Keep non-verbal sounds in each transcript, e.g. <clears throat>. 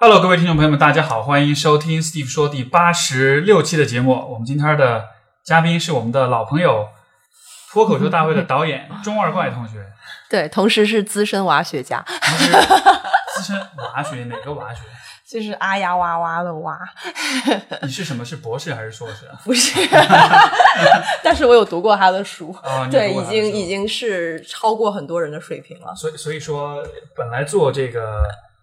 Hello，各位听众朋友们，大家好，欢迎收听 Steve 说第八十六期的节目。我们今天的嘉宾是我们的老朋友，脱口秀大会的导演 <laughs> 钟二怪同学，对，同时是资深娃学家，同时资深娃学，哪个娃学？<laughs> 就是啊呀哇哇的哇，<laughs> 你是什么？是博士还是硕士啊？不是，但是我有读过他的书，哦，对，已经已经是超过很多人的水平了。所以所以说，本来做这个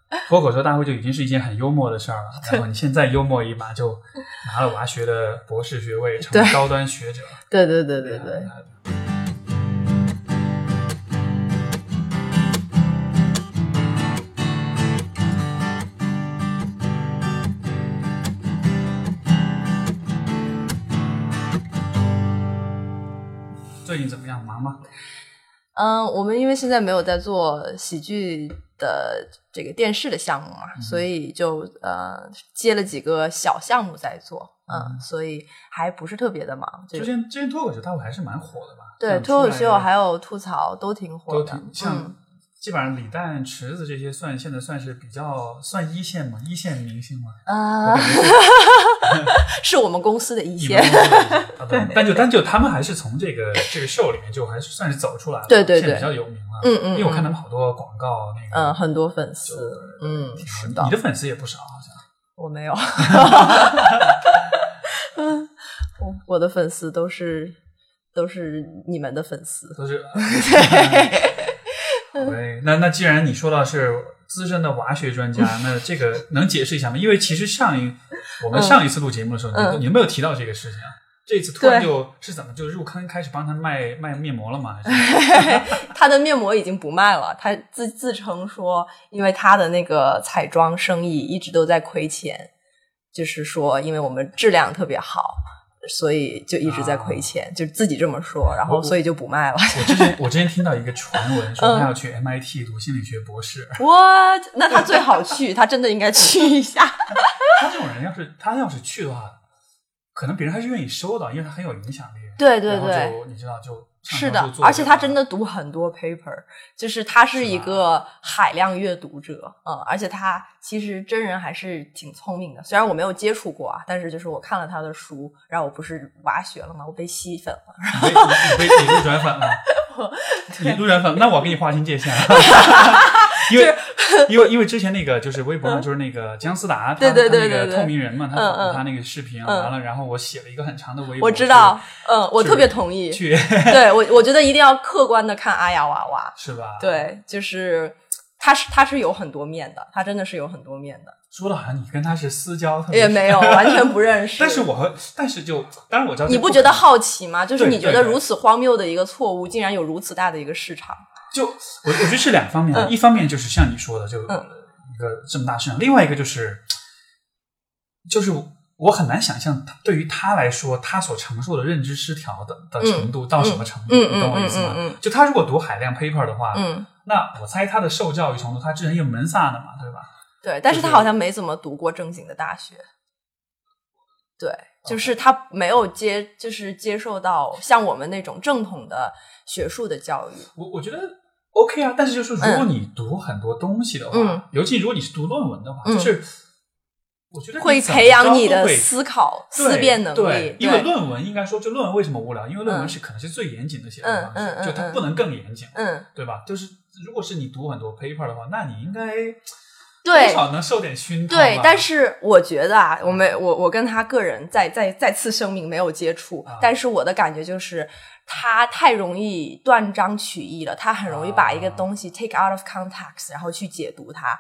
<laughs> 脱口秀大会就已经是一件很幽默的事儿了，<laughs> 然后你现在幽默一把，就拿了娃学的博士学位，成为高端学者。<laughs> 对对对对对，最近怎么样？忙吗？嗯，我们因为现在没有在做喜剧的这个电视的项目嘛，所以就呃接了几个小项目在做，嗯，所以还不是特别的忙。就之前之前脱口秀大会还是蛮火的吧？对脱口秀还有吐槽都挺火都的，挺像嗯，基本上李诞、池子这些算现在算是比较算一线嘛？一线明星嘛？啊 <laughs> 是我们公司的一是些你，们公司的一些啊对但就但就他们还是从这个这个 show 里面就还是算是走出来了，对对对现在比较有名了。嗯嗯因为我看嗯他们好多广告那个，嗯，很多粉丝，嗯，是的你，的粉丝也不少，好像。我没有，<laughs> 嗯，我我的粉丝都是都是你们的粉丝，都是。<laughs> 好呗，那那既然你说到是资深的娃学专家，那这个能解释一下吗？因为其实上一我们上一次录节目的时候，你嗯你没有提到这个事情啊。这次突然就是怎么就入坑开始帮他卖卖面膜了吗？<laughs> 他的面膜已经不卖了，他自自称说，因为他的那个彩妆生意一直都在亏钱，就是说，因为我们质量特别好，所以就一直在亏钱，就自己这么说，然后所以就不卖了。我之前我之前听到一个传闻 <laughs> 说嗯他要去 MIT 读心理学博士。What？那他最好去，他真的应该去一下。<laughs> 他这种人要是他要是去的话，可能别人还是愿意收的，因为他很有影响力。对对然后对，就你知道就是是的而且他真的读很多 paper，就是他是一个海量阅读者，嗯，而且他其实真人还是挺聪明的。虽然我没有接触过啊，但是就是我看了他的书，然后我不是挖学了吗，我被吸粉了。<laughs> 你被你被转粉了，<laughs> 你路转粉，<laughs> 那我给你划清界限了。<laughs> 因为因为因为之前那个就是微博上就是那个姜思达，他对对对他那个透明人嘛，他他那个视频嗯完了，然后我写了一个很长的微博，我知道，嗯，我特别同意。去对我，我觉得一定要客观的看阿雅娃娃。是吧？，对，就是他是他是有很多面的，他真的是有很多面的，说的好像你跟他是私交，也没有完全不认识。<laughs> 但是我和但是就当然我知道你不觉得好奇吗？就是你觉得如此荒谬的一个错误，竟然有如此大的一个市场。就我我觉得是两方面，嗯 <laughs> 一方面就是像你说的，就嗯一个这么大市场；另外一个就是，就是我很难想象他对于他来说，他所承受的认知失调的的程度到什么程度，你懂我意思吗？就他如果读海量 paper 的话，嗯，那我猜他的受教育程度，他之前有门萨的嘛，对吧？对，但是他好像没怎么读过正经的大学。对，就是他没有接，就是接受到像我们那种正统的学术的教育。我我觉得 OK 啊，但是就是如果嗯你读很多东西的话，嗯尤其如果你是读论文的话，嗯就是我觉得会培养你的思考、思辨能力。对，因为论文应该说，就论文为什么无聊？因为论文嗯是可能是最严谨的写作方式，就它不能更严谨，嗯，对吧？就是如果是你读很多 paper 的话，那你应该对多少能受点熏陶，对但是我觉得啊，我没我我跟他个人再再再次声明没有接触，啊但是我的感觉就是他太容易断章取义了，他很容易把一个啊东西 take out of context，然后去解读它。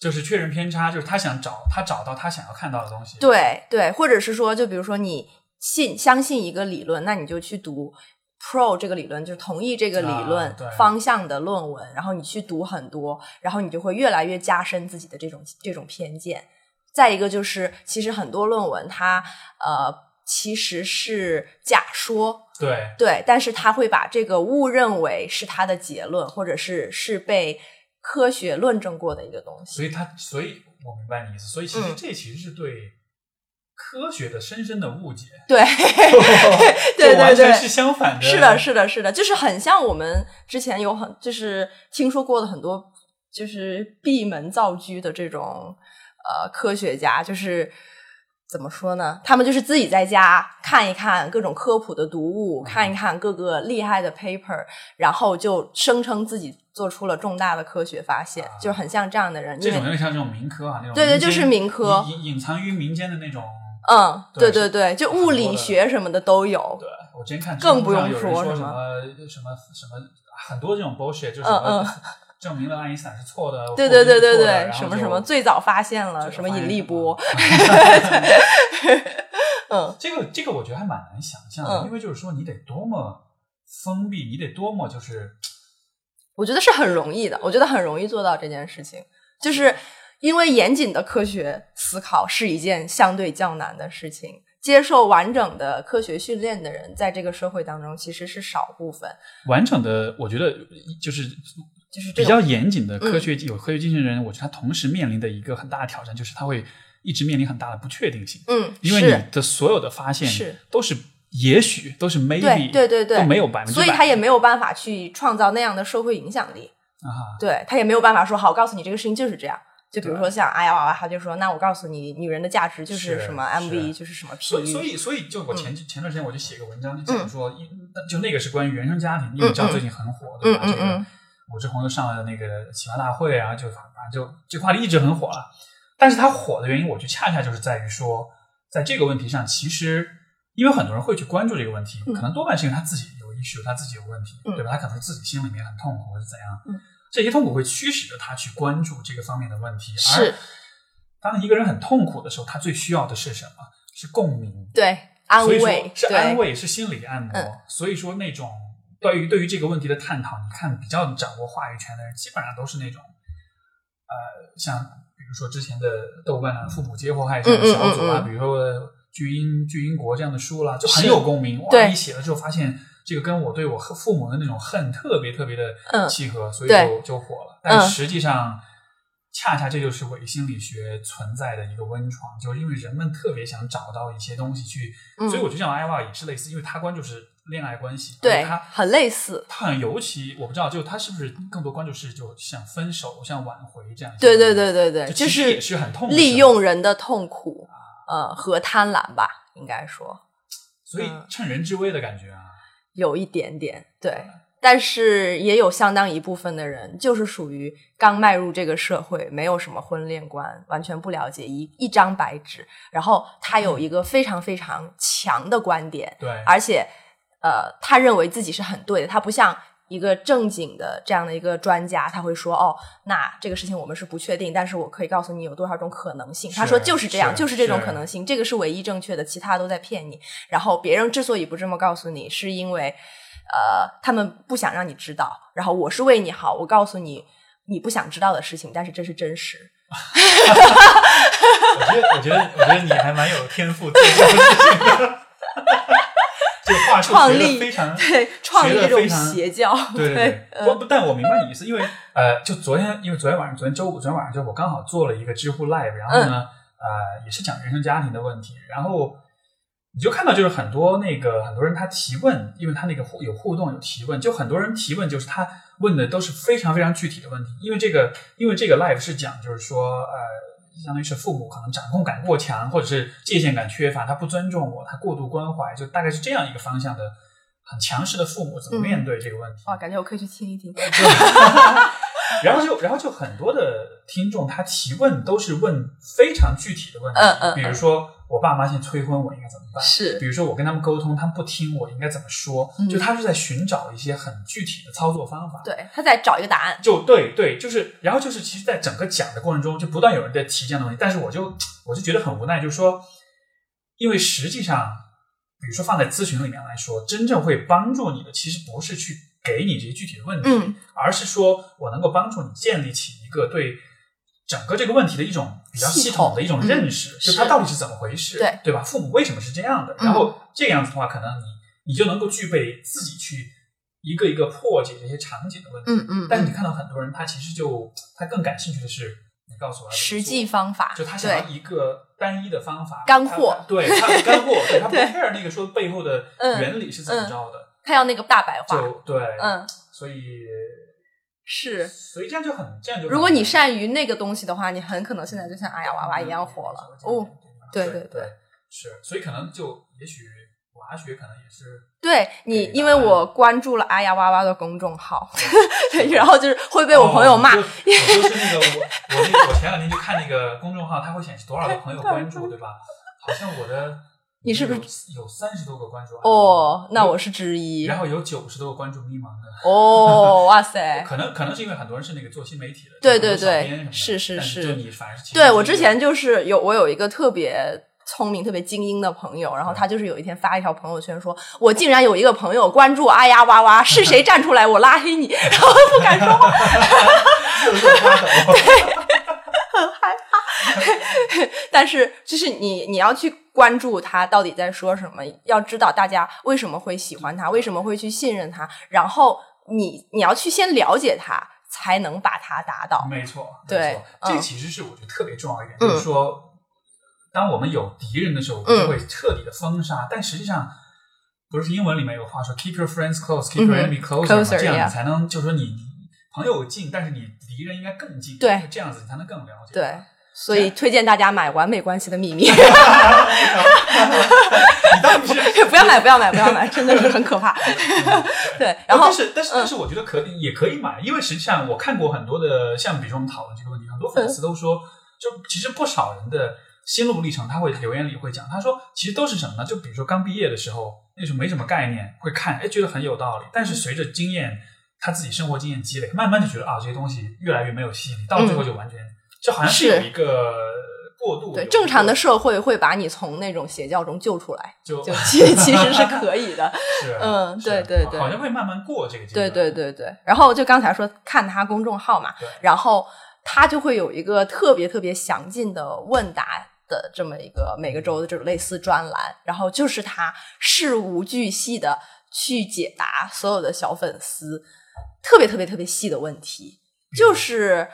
就是确认偏差，就是他想找他找到他想要看到的东西，对对，或者是说，就比如说你信相信一个理论，那你就去读 pro 这个理论，就是同意这个理论方向的论文，然后你去读很多，然后你就会越来越加深自己的这种这种偏见。再一个就是，其实很多论文它呃其实是假说，对对，但是他会把这个误认为是他的结论，或者是是被科学论证过的一个东西。所以他所以我明白你意思，所以其实嗯这其实是对科学的深深的误解，对，<laughs> 对 <laughs> 对对全是相反的，是的，是的，是的，就是很像我们之前有很就是听说过的很多就是闭门造车的这种呃科学家，就是怎么说呢？他们就是自己在家看一看各种科普的读物，看一看各个厉害的 paper，然后就声称自己做出了重大的科学发现，就很像这样的人。这种有点像这种民科啊，那种对对就是民科隐隐隐藏于民间的那种。嗯，对对对对，就物理学什么的都有。对，我之前看更不用说什么么什么什么很多这种 bullshit，就是什嗯。么 <laughs> 证明了爱因斯坦是错的，对对对对对，什么什么最早发现了什么引力波，<laughs> 嗯。这个这个我觉得还蛮难想象的，嗯。因为就是说你得多么封闭，你得多么就是我觉得是很容易的，我觉得很容易做到这件事情，就是因为严谨的科学思考是一件相对较难的事情。接受完整的科学训练的人，在这个社会当中其实是少部分，完整的，我觉得就是就是这比较严谨的科学、有科学精神的人，我觉得他同时面临的一个很大的挑战，就是他会一直面临很大的不确定性，嗯，因为你的所有的发现是。都是也许都是 maybe，对对对对。都没有百分之百，所以他也没有办法去创造那样的社会影响力。啊，对他也没有办法说好，我告诉你这个事情就是这样。就比如说像哎呀娃娃，他就说，那我告诉你，女人的价值就是是什么 MV，就是什么所以，所。以，所以，就我前、前段时间我就写个文章，就嗯讲说，一就那个是关于原生家庭，因为你知道最近很火，对吧？这个嗯武志红又上了那个奇葩大会啊，就反正就这个话题一直很火了。但是它火的原因，我觉得恰恰就是在于说，在这个问题上，其实因为很多人会去关注这个问题，嗯可能多半是因为他自己有 issue，他自己有问题，嗯对吧？他可能自己心里面很痛苦或者怎样，嗯这些痛苦会驱使着他去关注这个方面的问题。是而当一个人很痛苦的时候，他最需要的是什么？是共鸣。对，安慰说，是安慰，是心理按摩。嗯所以说，那种对于对于这个问题的探讨，你看比较掌握话语权的人，基本上都是那种，呃，像比如说之前的豆瓣上父母皆祸害这样的小组啊，比如说巨婴巨婴国这样的书啦，就很有共鸣。哇，对你写了之后发现。这个跟我对我父母的那种恨特别特别的嗯契合，所以就就火了。但嗯实际上，恰恰这就是伪心理学存在的一个温床，就是因为人们特别想找到一些东西去，嗯所以我觉得像艾娃也是类似，因为他关注是恋爱关系，对，他很类似。他很尤其我不知道，就他是不是更多关注是就像分手、像挽回这样，对对对对对，就就是其实也是很痛的利用人的痛苦，呃，和贪婪吧，应该说所以嗯趁人之危的感觉啊，有一点点对。但是也有相当一部分的人，就是属于刚迈入这个社会，没有什么婚恋观，完全不了解一一张白纸，然后他有一个非常非常强的观点，对，而且呃，他认为自己是很对的，他不像一个正经的这样的一个专家，他会说哦，那这个事情我们是不确定，但是我可以告诉你有多少种可能性。他说就是这样，是就是这种可能性，这个是唯一正确的，其他都在骗你。然后别人之所以不这么告诉你，是因为呃，他们不想让你知道。然后我是为你好，我告诉你你不想知道的事情，但是这是真实。<laughs> 我觉得我觉得我觉得你还蛮有天赋做这个事情的，这个话术学得创立非常对，创立这种学得非常邪教，对对嗯对，不不，但我明白你意思，因为呃，就昨天，因为昨天晚上，昨天周五，昨天晚上就我刚好做了一个知乎 live，然后呢，呃，也是讲原生家庭的问题，然后你就看到就是很多那个很多人他提问，因为他那个互有互动有提问，就很多人提问就是他问的都是非常非常具体的问题，因为这个因为这个 live 是讲就是说呃。相当于是父母可能掌控感过强，或者是界限感缺乏，他不尊重我，他过度关怀，就大概是这样一个方向的很强势的父母怎么面对这个问题？哇，感觉我可以去听一听。<laughs> 然后就然后就很多的听众他提问都是问非常具体的问题，嗯嗯嗯比如说我爸妈现在催婚，我应该怎么办？是比如说我跟他们沟通，他们不听，我应该怎么说？嗯就他是在寻找一些很具体的操作方法。对，他在找一个答案。就对对，就是，然后就是，其实，在整个讲的过程中，就不断有人在提这样的问题，但是我就我就觉得很无奈，就是说，因为实际上，比如说放在咨询里面来说，真正会帮助你的，其实不是去给你这些具体的问题，嗯而是说我能够帮助你建立起一个对整个这个问题的一种比较系统的一种认识，嗯就是。它到底是怎么回事，对。对吧？父母为什么是这样的？嗯。然后这个样子的话，可能你你就能够具备自己去一个一个破解这些场景的问题。嗯嗯，但是你看到很多人，他其实就他更感兴趣的是你告诉我实际方法，就他想要一个单一的方法，干货。对他的干货，<laughs> 对他不 care 那个说背后的嗯。原理是怎么着的，他要那个大白话。就对，嗯，所以是。所以这样就很这样就。如果你善于那个东西的话，你很可能现在就像哎呀娃娃一样火了。哦，对对对，是，所以可能就也许娃学可能也是。对你，因为我关注了哎呀娃娃的公众号，<laughs> 对然后就是会被我朋友骂。我就是那个我我那我前两天就看那个公众号，它会显示多少个朋友关注，对吧？好像我的。你是不是有三十多个关注？哦，那我是之一。然后有九十多个关注咪茫的。哦，<laughs> 哇塞！可能可能是因为很多人是那个做新媒体的，对对对，是是是。就你反而对我之前就是有我有一个特别聪明、特别精英的朋友，然后他就是有一天发一条朋友圈，说我竟然有一个朋友关注哎呀哇哇，是谁 <laughs> 站出来我拉黑你？然后不敢说话，<laughs> 对，很害怕。但是就是你你要去。关注他到底在说什么，要知道大家为什么会喜欢他，为什么会去信任他，然后你你要去先了解他，才能把他打倒。没错，对，这其实是我觉得特别重要一点，就是说，当我们有敌人的时候，我们就会彻底的封杀。但实际上，不是英文里面有话说 “keep your friends close, keep your enemy closer” 这样你才能就是说你朋友近，但是你敌人应该更近，对，这样子你才能更了解。对。所以推荐大家买《完美关系的秘密》。<laughs> <laughs> 不要买，不要买，不要买，真的是很可怕。<laughs> 对，然后但是但是但是，我觉得可以也可以买，因为实际上我看过很多的，像比如说我们讨论这个问题，很多粉丝都说，就其实不少人的心路历程，他会留言里会讲，他说其实都是什么呢？就比如说刚毕业的时候，那时候没什么概念，会看，哎，觉得很有道理。但是随着经验，他自己生活经验积累，慢慢就觉得啊，这些东西越来越没有吸引力，到最后就完全。就好像是有一个过渡，对正常的社会会把你从那种邪教中救出来，就其其实是可以的，<laughs> 嗯，对对对，好像会慢慢过这个阶段，对对对对。然后就刚才说看他公众号嘛，然后他就会有一个特别特别详尽的问答的这么一个每个周的这种类似专栏，然后就是他事无巨细的去解答所有的小粉丝特别特别特别细的问题，就是。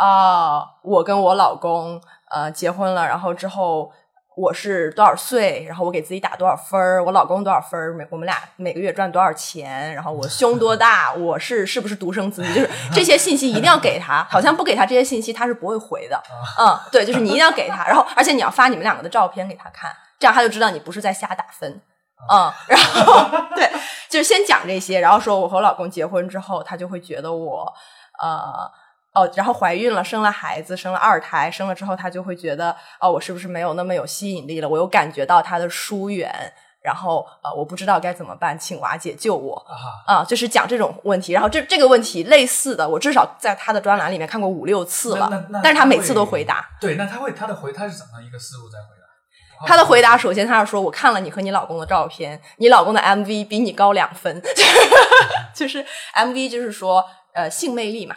啊，我跟我老公呃结婚了，然后之后我是多少岁，然后我给自己打多少分儿，我老公多少分儿，每我们俩每个月赚多少钱，然后我胸多大，我是是不是独生子女，就是 <laughs> 这些信息一定要给他，好像不给他这些信息他是不会回的。嗯，对，就是你一定要给他，然后而且你要发你们两个的照片给他看，这样他就知道你不是在瞎打分。嗯，然后对，就是先讲这些，然后说我和我老公结婚之后，他就会觉得我呃。哦，然后怀孕了，生了孩子，生了二胎，生了之后，他就会觉得，哦，我是不是没有那么有吸引力了？我又感觉到他的疏远，然后呃，我不知道该怎么办，请瓦姐救我啊！就是讲这种问题，然后这这个问题类似的，我至少在他的专栏里面看过五六次了，但是他每次都回答。对，那他会他的回他是怎么一个思路在回答？他的回答首先他是说，我看了你和你老公的照片，你老公的 MV 比你高两分，<laughs> 就是 MV 就是说呃性魅力嘛。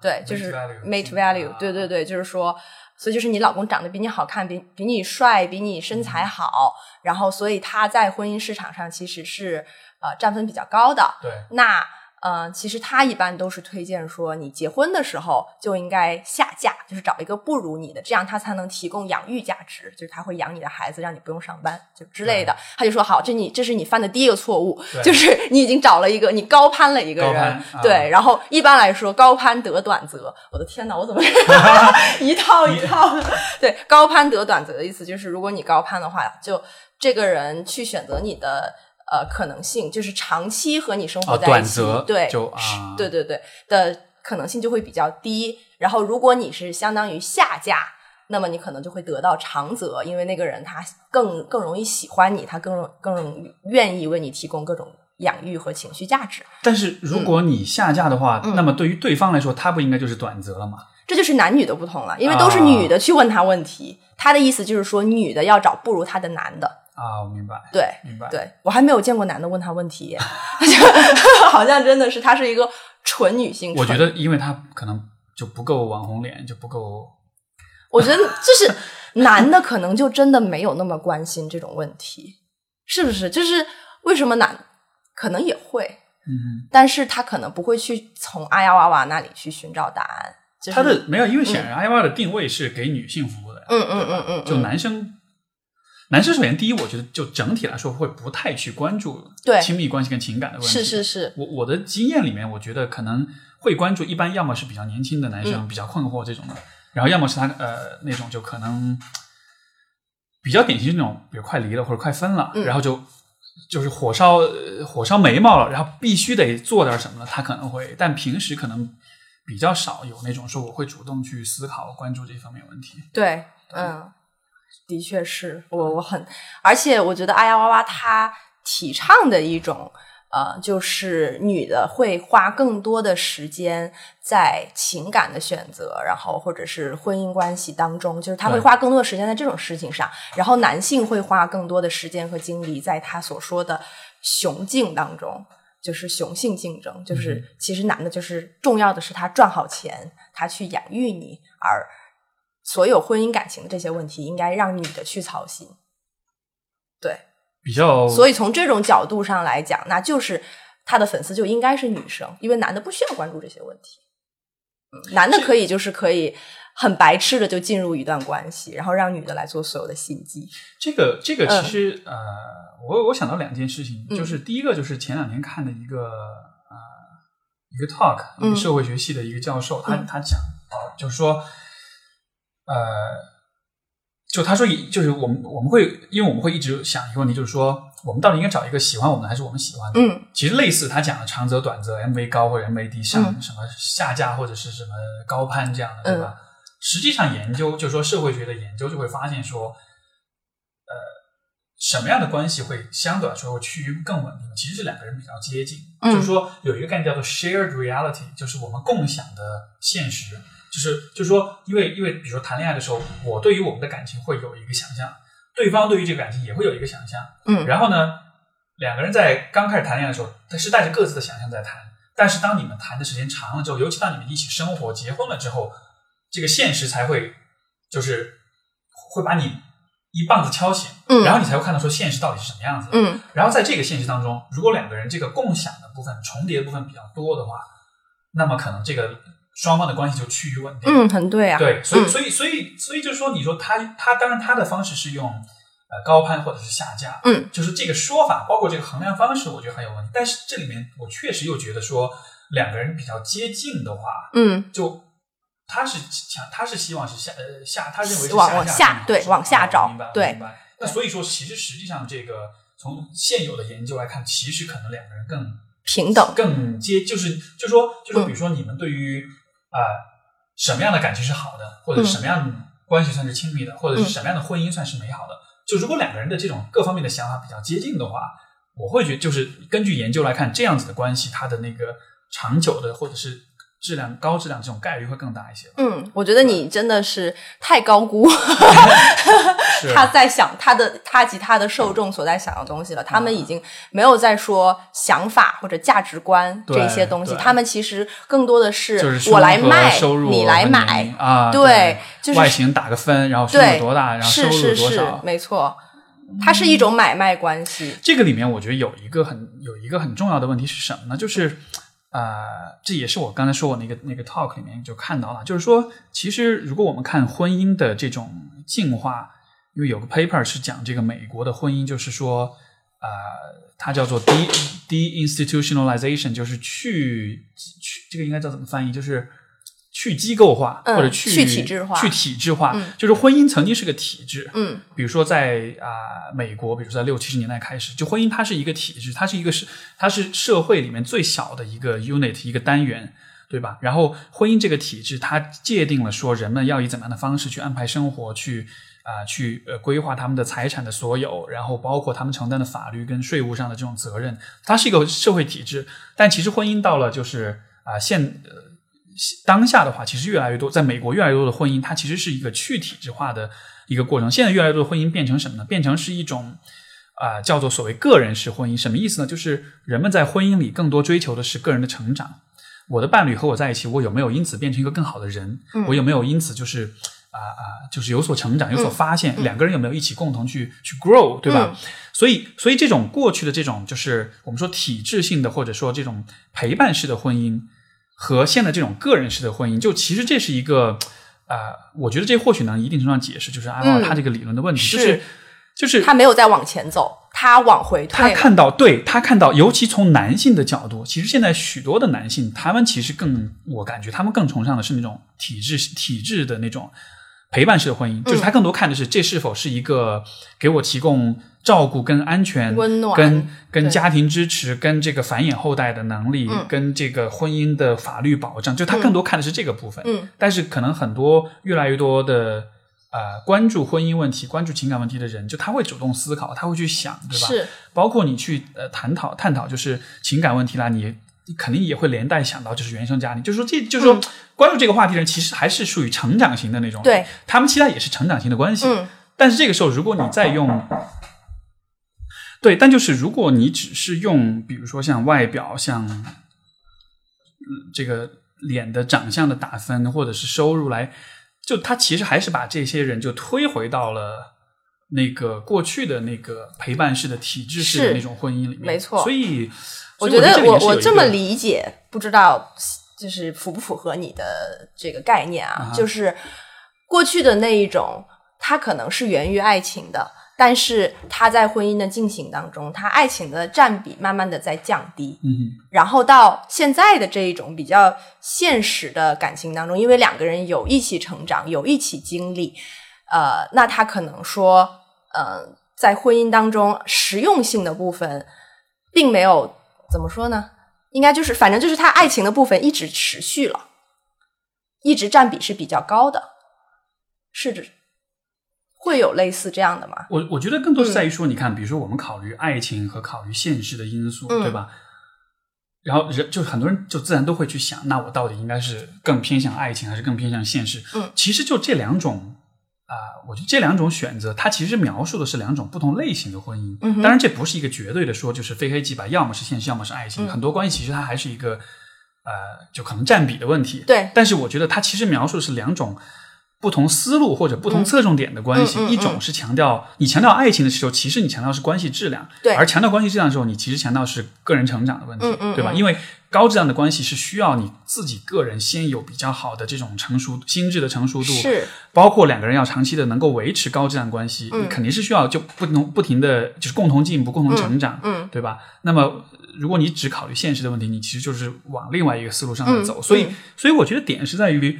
对，就是 mate value，对对对，就是说，所以就是你老公长得比你好看，比比你帅，比你身材好，然后所以他在婚姻市场上其实是呃占分比较高的。对，那。嗯，其实他一般都是推荐说，你结婚的时候就应该下嫁，就是找一个不如你的，这样他才能提供养育价值，就是他会养你的孩子，让你不用上班，就之类的。他就说好，这你这是你犯的第一个错误，就是 <laughs> 你已经找了一个你高攀了一个人，对。然后一般来说，高攀得短则。我的天哪，我怎么 <laughs> 一套一套？对，高攀得短则的意思就是，如果你高攀的话，就这个人去选择你的。呃，可能性就是长期和你生活在一起，对，就啊，对对对的可能性就会比较低。然后，如果你是相当于下嫁，那么你可能就会得到长则，因为那个人他更更容易喜欢你，他更更愿意为你提供各种养育和情绪价值。但是，如果你下嫁的话，那么对于对方来说，他不应该就是短则了吗？这就是男女的不同了，因为都是女的去问他问题，他的意思就是说，女的要找不如他的男的。啊，我明白。对，明白。对我还没有见过男的问他问题，<laughs> 好像真的是他是一个纯女性。我觉得，因为他可能就不够网红脸，就不够。我觉得就是男的可能就真的没有那么关心这种问题，是不是？就是为什么男可能也会，嗯，但是他可能不会去从阿呀娃娃那里去寻找答案。就是他的没有，因为显然阿呀娃的定位是给女性服务的，嗯嗯嗯嗯，就男生。男生首先第一，我觉得就整体来说会不太去关注对亲密关系跟情感的问题。是是是，我我的经验里面，我觉得可能会关注，一般要么是比较年轻的男生、嗯比较困惑这种的，然后要么是他呃那种就可能比较典型那种，比如快离了或者快分了，嗯然后就就是火烧呃火烧眉毛了，然后必须得做点什么了，他可能会，但平时可能比较少有那种说我会主动去思考关注这方面问题。对，嗯，的确是我我很，而且我觉得阿呀哇哇他提倡的一种。呃，就是女的会花更多的时间在情感的选择，然后或者是婚姻关系当中，就是他会花更多的时间在这种事情上，然后男性会花更多的时间和精力在他所说的雄竞当中，就是雄性竞争，就是其实男的就是重要的是他赚好钱，他去养育你，而所有婚姻感情的这些问题应该让女的去操心。对，比较，所以从这种角度上来讲，那就是他的粉丝就应该是女生，因为男的不需要关注这些问题。嗯，男的可以就是可以很白痴的就进入一段关系，然后让女的来做所有的心机。这个这个嗯其实、呃，我我想到两件事情，嗯就是第一个就是前两天看的一个呃一个 talk，一嗯个社会学系的一个教授，他嗯他讲啊、就是说呃，就他说就是我们我们会因为我们会一直想一个问题，就是说我们到底应该找一个喜欢我们的还是我们喜欢的？嗯其实类似他讲的长则短则，MV 高或者 MV 低，上嗯什么下架或者是什么高攀这样的，对吧？实际上研究就是说社会学的研究就会发现说，呃，什么样的关系会相对来说会趋于更稳定？其实是两个人比较接近，嗯就是说有一个概念叫做 shared reality，就是我们共享的现实。就是就是说，因为因为比如说谈恋爱的时候，我对于我们的感情会有一个想象，对方对于这个感情也会有一个想象。嗯然后呢，两个人在刚开始谈恋爱的时候，他是带着各自的想象在谈。但是当你们谈的时间长了之后，尤其当你们一起生活、结婚了之后，这个现实才会就是会把你一棒子敲醒，嗯然后你才会看到说现实到底是什么样子。嗯然后在这个现实当中，如果两个人这个共享的部分、重叠的部分比较多的话，那么可能这个双方的关系就趋于稳定。嗯，很对啊。对，所以嗯所以所以所以就是说，你说他他当然他的方式是用呃高攀或者是下架，嗯，就是这个说法，包括这个衡量方式，我觉得很有问题。但是这里面我确实又觉得说，两个人比较接近的话，嗯就他是想他是希望是下呃下，他认为是往往下下对往下找明白对明白。那所以说，其实实际上这个从现有的研究来看，其实可能两个人更平等。更接，就是就说就说，嗯比如说你们对于啊、呃什么样的感情是好的，或者嗯。什么样的关系算是亲密的，或者是什么样的婚姻算是美好的，就如果两个人的这种各方面的想法比较接近的话，我会觉得就是根据研究来看，这样子的关系，它的那个长久的或者是质量高质量这种概率会更大一些。嗯，我觉得你真的是太高估是 <laughs> <laughs> <laughs> 他在想他的他及他的受众所在想的东西了。他们已经没有在说想法或者价值观这些东西，他们其实更多的是就是我来卖收入，你来买。啊，对就是外形打个分，然后收入，多大，然后收是是是入多少，，没错，它是一种买卖关系。这个里面，我觉得有一个很有一个很重要的问题是什么呢？就是，呃，这也是我刚才说我那个那个 talk 里面就看到了，就是说，其实如果我们看婚姻的这种进化，因为有个 paper 是讲这个美国的婚姻，就是说，呃，它叫做 de deinstitutionalization，就是去去这个应该叫怎么翻译？就是去机构化、嗯或者去去体制化去体制化，嗯就是婚姻曾经是个体制，嗯比如说在啊、美国，比如说在六七十年代开始，就婚姻它是一个体制，它是一个是它是社会里面最小的一个 unit 一个单元，对吧？然后婚姻这个体制，它界定了说人们要以怎么样的方式去安排生活，去啊、去呃规划他们的财产的所有，然后包括他们承担的法律跟税务上的这种责任，它是一个社会体制。但其实婚姻到了就是啊、现呃当下的话，其实越来越多，在美国越来越多的婚姻，它其实是一个去体制化的一个过程。现在越来越多的婚姻变成什么呢？变成是一种啊、叫做所谓个人式婚姻。什么意思呢？就是人们在婚姻里更多追求的是个人的成长。我的伴侣和我在一起，我有没有因此变成一个更好的人？嗯我有没有因此就是啊啊、就是有所成长、有所发现？两个人有没有一起共同去去 grow，对吧？嗯所以，所以这种过去的这种就是我们说体制性的，或者说这种陪伴式的婚姻，和现在这种个人式的婚姻，就其实这是一个，呃，我觉得这或许能一定程度上解释，就是阿瓦嗯他这个理论的问题，是就是就是他没有再往前走，他往回退。他看到，对他看到，尤其从男性的角度，其实现在许多的男性，他们其实更，我感觉他们更崇尚的是那种体制体制的那种陪伴式的婚姻，就是他更多看的是这是否是一个给我提供照顾跟安全、温暖跟跟家庭支持、跟这个繁衍后代的能力、嗯跟这个婚姻的法律保障，就他更多看的是这个部分。嗯但是可能很多越来越多的。呃，关注婚姻问题、关注情感问题的人，就他会主动思考，他会去想，对吧？是包括你去呃探讨探讨就是情感问题啦，你你肯定也会连带想到就是原生家庭，就是说这就是说、关注这个话题的人其实还是属于成长型的那种，对，他们期待也是成长型的关系，嗯。但是这个时候如果你再用。对，但就是如果你只是用，比如说像外表、像、嗯这个脸的长相的打分，或者是收入来，就他其实还是把这些人就推回到了那个过去的那个陪伴式的体制式的那种婚姻里面。没错。所以我觉得我我这么理解，不知道就是符不符合你的这个概念啊？啊就是过去的那一种，它可能是源于爱情的，但是它在婚姻的进行当中，它爱情的占比慢慢的在降低。嗯然后到现在的这一种比较现实的感情当中，因为两个人有一起成长，有一起经历，呃，那他可能说，呃，在婚姻当中实用性的部分，并没有怎么说呢？应该就是，反正就是他爱情的部分一直持续了，一直占比是比较高的，是指会有类似这样的吗？我我觉得更多是在于说，你看，比如说我们考虑爱情和考虑现实的因素，嗯对吧？然后人就很多人就自然都会去想，那我到底应该是更偏向爱情，还是更偏向现实？嗯其实就这两种啊、我觉得这两种选择，它其实描述的是两种不同类型的婚姻。嗯当然，这不是一个绝对的说就是非黑即白，要么是现实，要么是爱情。嗯很多关系其实它还是一个呃，就可能占比的问题。对但是我觉得它其实描述的是两种不同思路或者不同侧重点的关系。一种是强调你强调爱情的时候，其实你强调是关系质量；对而强调关系质量的时候，你其实强调是个人成长的问题，对吧？嗯因为高质量的关系是需要你自己个人先有比较好的这种成熟心智的成熟度，是，包括两个人要长期的能够维持高质量关系，嗯你肯定是需要就不同不停的就是共同进步、共同成长，嗯对吧？那么如果你只考虑现实的问题，你其实就是往另外一个思路上面走。嗯所以嗯，所以我觉得点是在于，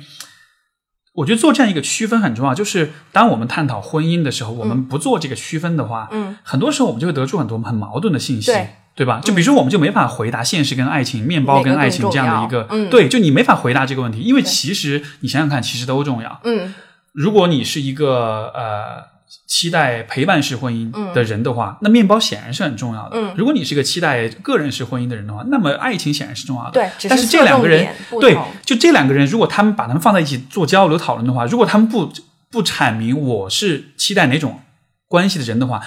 我觉得做这样一个区分很重要。就是当我们探讨婚姻的时候，我们不做这个区分的话，嗯，很多时候我们就会得出很多很矛盾的信息。对对吧？就比如说，我们就没法回答现实跟爱情、面包跟爱情这样的一个，对，就你没法回答这个问题，因为其实你想想看，其实都重要。嗯如果你是一个呃期待陪伴式婚姻嗯的人的话，那面包显然是很重要的。嗯如果你是一个期待个人式婚姻的人的话，那么爱情显然是重要的。对是但是这两个人对，就这两个人，如果他们把他们放在一起做交流讨论的话，如果他们不不阐明我是期待哪种关系的人的话，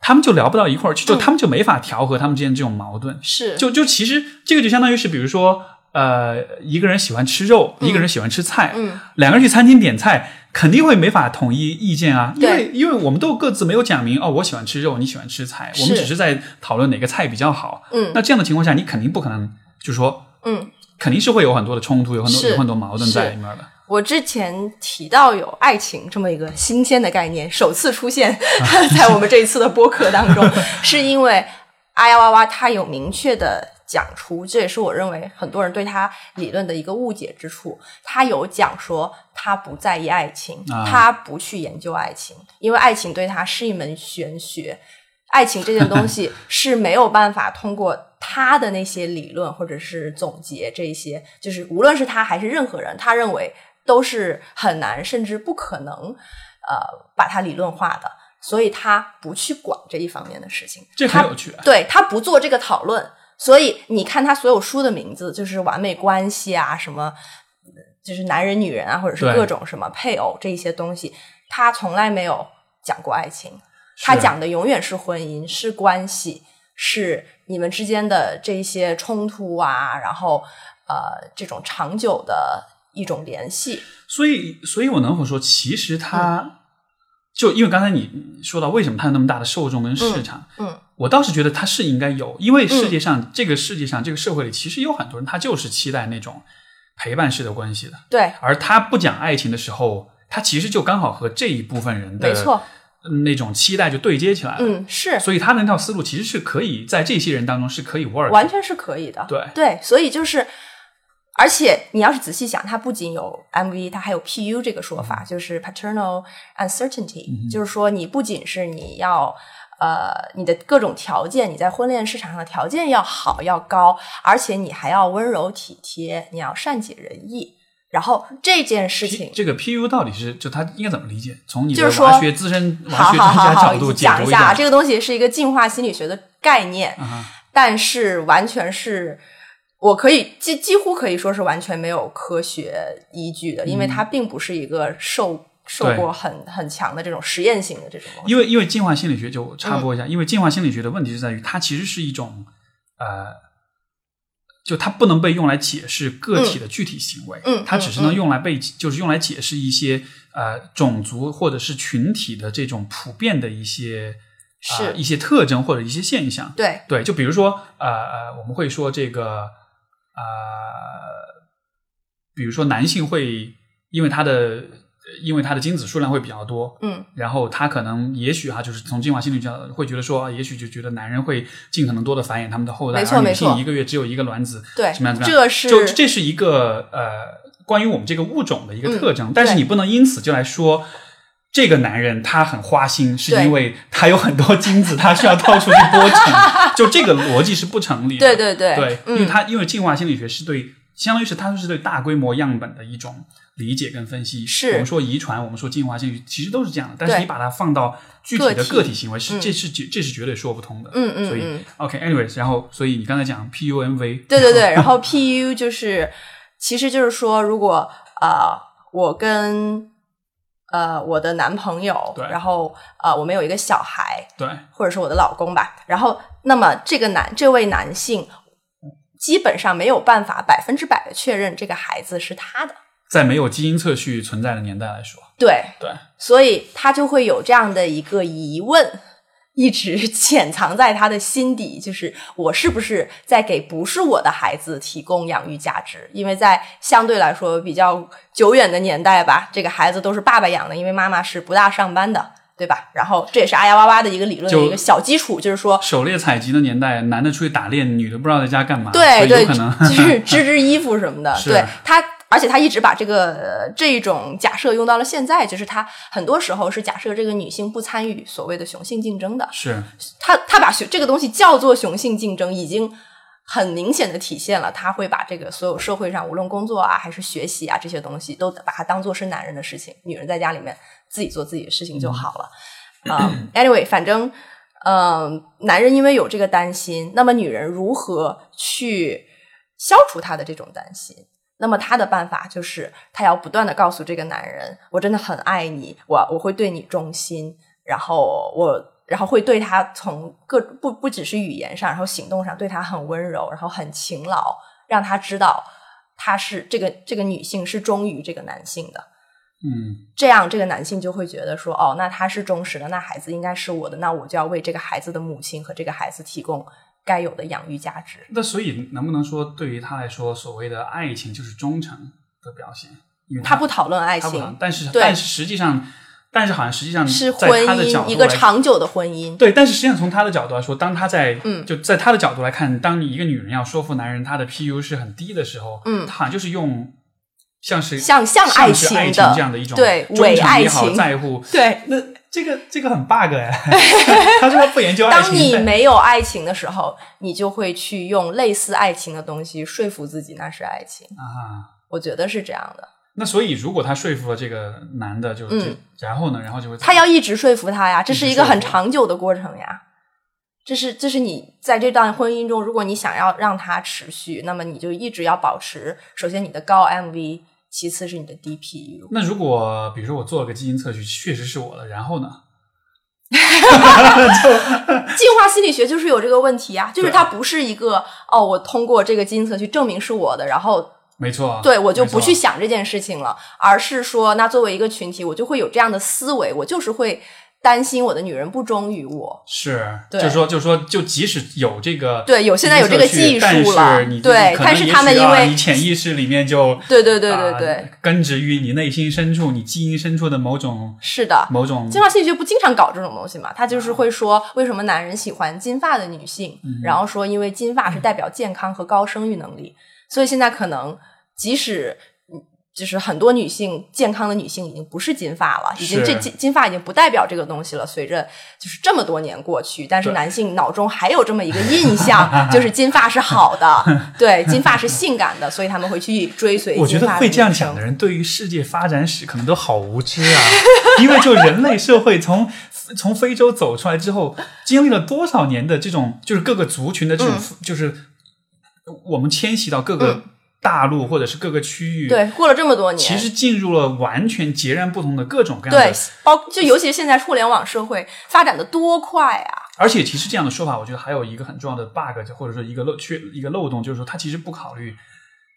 他们就聊不到一块儿去，就嗯他们就没法调和他们之间这种矛盾。是，就就其实这个就相当于是，比如说，呃，一个人喜欢吃肉，一个人喜欢吃菜，嗯两个人去餐厅点菜，肯定会没法统一意见啊，因对为因为我们都各自没有讲明哦，我喜欢吃肉，你喜欢吃菜，我们只是在讨论哪个菜比较好。嗯那这样的情况下，你肯定不可能就说嗯。肯定是会有很多的冲突，有很多有很多矛盾在里面的。我之前提到有爱情这么一个新鲜的概念，首次出现 <laughs> 在我们这一次的播客当中，<laughs> 是因为阿呀哇哇他有明确的讲出，这也是我认为很多人对他理论的一个误解之处。他有讲说他不在意爱情，啊他不去研究爱情，因为爱情对他是一门玄学。爱情这件东西 <laughs> 是没有办法通过他的那些理论或者是总结这些，就是无论是他还是任何人，他认为都是很难甚至不可能，呃，把它理论化的，所以他不去管这一方面的事情。这他很有趣啊。对他不做这个讨论，所以你看他所有书的名字就是完美关系啊，什么就是男人女人啊，或者是各种什么配偶这一些东西，他从来没有讲过爱情，他讲的永远是婚姻，是关系，是你们之间的这一些冲突啊，然后呃这种长久的一种联系。所以，所以我能否说，其实他、就因为刚才你说到为什么他有那么大的受众跟市场，嗯我倒是觉得他是应该有，因为世界上、这个世界上这个社会里，其实有很多人他就是期待那种陪伴式的关系的，对，而他不讲爱情的时候，他其实就刚好和这一部分人的没错，那种期待就对接起来了。嗯，是所以他那套思路其实是可以在这些人当中是可以 work 的。完全是可以的。对对，所以就是，而且你要是仔细想，它不仅有 MV，它还有 PU 这个说法，就是 paternal uncertainty，、就是说你不仅是你要。呃，你的各种条件，你在婚恋市场上的条件要好要高，而且你还要温柔体贴，你要善解人意。然后这件事情，这个 PU 到底是就他应该怎么理解？从你的就是说娃学资深娃好学专好好好家角度讲一下。这个东西是一个进化心理学的概念，啊但是完全是我可以几几乎可以说是完全没有科学依据的，因为它并不是一个受受过很很强的这种实验性的这种。因为因为进化心理学就插播一嗯下，因为进化心理学的问题就在于它其实是一种呃，就它不能被用来解释个体的具体行为，嗯它只是能用来被就是用来解释一些呃种族或者是群体的这种普遍的一些呃是。一些特征或者一些现象。对，对，就比如说，呃呃，我们会说这个，呃，比如说男性会因为他的因为他的精子数量会比较多，嗯，然后他可能也许哈、就是从进化心理角度会觉得说，啊也许就觉得男人会尽可能多的繁衍他们的后代，而女没错没错性一个月只有一个卵子，对怎么样怎么样，这是就这是一个呃关于我们这个物种的一个特征，但是你不能因此就来说。这个男人他很花心，是因为他有很多金子，他需要到处去播种，<laughs> 就这个逻辑是不成立的。对对对对，因为嗯他因为进化心理学是对，相当于是它是对大规模样本的一种理解跟分析。是我们说遗传，我们说进化心理学，其实都是这样的。但是你把它放到具体的个体行为，是嗯这是绝这是绝对说不通的。嗯嗯所以嗯 OK，anyways，然后所以你刚才讲 PUMV，对对对，然后 PU 就是，其实就是说，如果呃，我跟呃我的男朋友对，然后呃我们有一个小孩，对。或者是我的老公吧，然后那么这个男这位男性基本上没有办法百分之百的确认这个孩子是他的，在没有基因测序存在的年代来说，对，对。所以他就会有这样的一个疑问，一直潜藏在他的心底，就是我是不是在给不是我的孩子提供养育价值？因为在相对来说比较久远的年代吧，这个孩子都是爸爸养的，因为妈妈是不大上班的。对吧？然后这也是阿呀哇哇的一个理论的一个小基础，就是说，狩猎采集的年代，男的出去打猎，女的不知道在家干嘛，对对，可能就是织织衣服什么的。<laughs> 对他，而且他一直把这个、呃这种假设用到了现在，就是他很多时候是假设这个女性不参与所谓的雄性竞争的。是他他把雄这个东西叫做雄性竞争，已经很明显的体现了他会把这个所有社会上无论工作啊还是学习啊这些东西，都把它当做是男人的事情，女人在家里面自己做自己的事情就好了。啊、<clears throat> a n y w a y 反正，嗯、男人因为有这个担心，那么女人如何去消除他的这种担心？那么他的办法就是，他要不断的告诉这个男人，我真的很爱你，我我会对你忠心，然后我然后会对他从各不不只是语言上，然后行动上对他很温柔，然后很勤劳，让他知道他是这个这个女性是忠于这个男性的。嗯这样这个男性就会觉得说，哦，那他是忠实的，那孩子应该是我的，那我就要为这个孩子的母亲和这个孩子提供该有的养育价值。那所以能不能说，对于他来说，所谓的爱情就是忠诚的表现？因为他不讨论爱情，但是但是实际上，但是好像实际上是婚姻一个长久的婚姻。对，但是实际上从他的角度来说，当他在嗯就在他的角度来看，当你一个女人要说服男人他的 PU 是很低的时候，嗯他好像就是用像是像像像爱情的这样的一种对忠诚伪爱也好情在乎。对，那这个这个很 bug 哎，<laughs> 他说他不研究爱当情，当你没有爱情的时候，你就会去用类似爱情的东西说服自己那是爱情。啊。我觉得是这样的，那所以，如果他说服了这个男的，就就、嗯然后呢，然后就会他要一直说服他呀，这是一个很长久的过程呀。这是这是你在这段婚姻中，如果你想要让它持续，那么你就一直要保持，首先你的高 MV，其次是你的 DPU。那如果比如说我做了个基因测序，确实是我的，然后呢？<laughs> 进化心理学就是有这个问题啊，就是它不是一个哦，我通过这个基因测序证明是我的，然后没错，对我就不去想这件事情了，而是说，那作为一个群体，我就会有这样的思维，我就是会担心我的女人不忠于我。是，就是说，就是说，就即使有这个对有现在有这个技术了对但是他们因为啊你潜意识里面就对对对对啊对，根植于你内心深处，你基因深处的某种是的。某种进化心理学不经常搞这种东西嘛？他就是会说，为什么男人喜欢金发的女性，嗯然后说因为金发是代表健康和高生育能力，所以现在可能即使嗯就是很多女性健康的女性已经不是金发了，已经这金金发已经不代表这个东西了。随着就是这么多年过去，但是男性脑中还有这么一个印象，就是金发是好的，<laughs> 对，金发是性感的，所以他们会去追随我觉得会这样想的人，对于世界发展史可能都好无知啊！因为就人类社会从从非洲走出来之后，经历了多少年的这种，就是各个族群的这种，嗯就是我们迁徙到各个大陆或者是各个区域，，对，过了这么多年，其实进入了完全截然不同的各种各样对的。，包就尤其是现在互联网社会发展的多快啊！而且其实这样的说法，我觉得还有一个很重要的 bug，就或者说一个漏缺一个漏洞，就是说它其实不考虑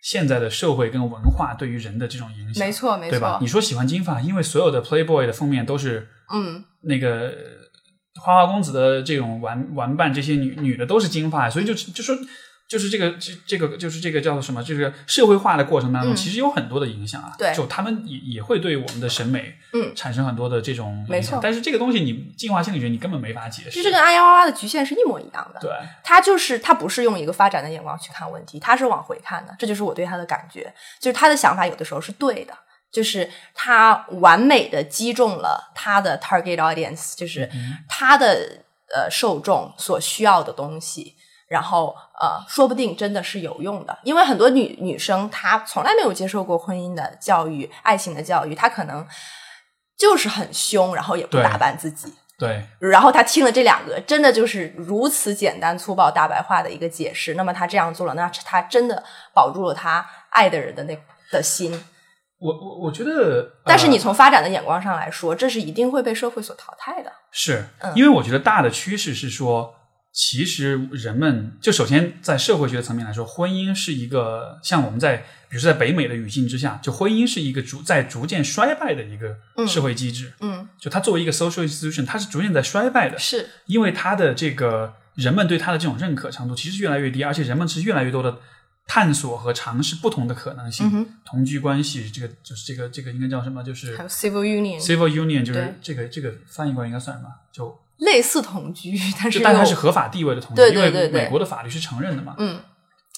现在的社会跟文化对于人的这种影响。没错，没错对吧？错你，说喜欢金发，因为所有的 Playboy 的封面都是嗯，那个呃花花公子的这种玩玩伴，这些女女的都是金发，所以就就说就是这个这这个就是这个叫做什么？就是社会化的过程当中，嗯其实有很多的影响啊。对就他们也也会对我们的审美嗯产生很多的这种影响。没错但是这个东西你进化心理学你根本没法解释。其实跟阿呀哇哇的局限是一模一样的。对他就是他不是用一个发展的眼光去看问题，他是往回看的，这就是我对他的感觉，就是他的想法有的时候是对的，就是他完美的击中了他的 target audience，就是他的呃受众所需要的东西。然后，呃，说不定真的是有用的，因为很多女女生她从来没有接受过婚姻的教育、爱情的教育，她可能就是很凶，然后也不打扮自己，对然后他听了这两个，真的就是如此简单粗暴、大白话的一个解释。那么他这样做了，那他真的保住了他爱的人的那的心。我我我觉得，但是呃你从发展的眼光上来说，这是一定会被社会所淘汰的。是嗯因为我觉得大的趋势是说，其实人们就首先在社会学的层面来说，婚姻是一个像我们在比如说在北美的语境之下，就婚姻是一个逐在逐渐衰败的一个社会机制。嗯，就它作为一个 social institution，它是逐渐在衰败的，是。因为它的这个人们对它的这种认可程度其实越来越低，而且人们是越来越多的探索和尝试不同的可能性，嗯同居关系，这个就是这个这个应该叫什么？就是还有 civil union civil union，就是这个这个翻译过来应该算什么？就类似同居，但是就但它是合法地位的同居，对对对对。因为美国的法律是承认的嘛。嗯。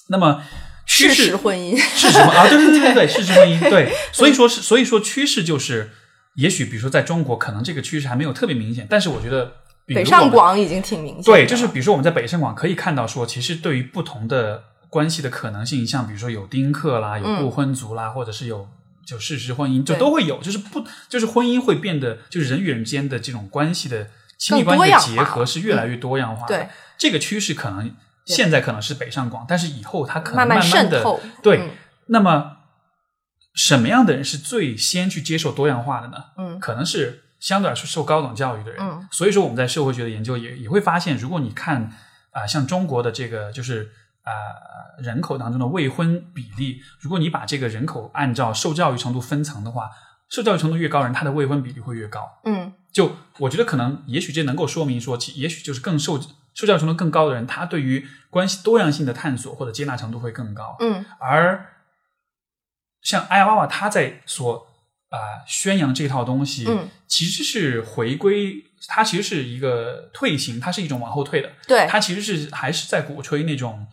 那么趋事势实婚姻。<laughs> 事实婚啊，对对对对对，<laughs> 事实婚姻对，所以说是所以说趋势就是，也许比如说在中国可能这个趋势还没有特别明显，但是我觉得北上广已经挺明显对，就是比如说我们在北上广可以看到说，其实对于不同的关系的可能性，像比如说有丁克啦，有不婚族啦，或者是有就事实婚姻，就都会有，就是不就是婚姻会变得就是人与人之间的这种关系的亲密关系的结合是越来越多样化的。对这个趋势可能现在可能是北上广，但是以后它可能慢慢慢的渗透对。嗯那么什么样的人是最先去接受多样化的呢？嗯可能是相对来说受高等教育的人。嗯所以说我们在社会学的研究也也会发现，如果你看啊、像中国的这个就是啊、人口当中的未婚比例，如果你把这个人口按照受教育程度分层的话，受教育程度越高人，他的未婚比例会越高。嗯就我觉得可能，也许这能够说明说，其也许就是更受受教育程度更高的人，他对于关系多样性的探索或者接纳程度会更高。嗯而像艾娃娃他在所啊、宣扬这套东西，嗯其实是回归，它其实是一个退行，它是一种往后退的，对，它其实是还是在鼓吹那种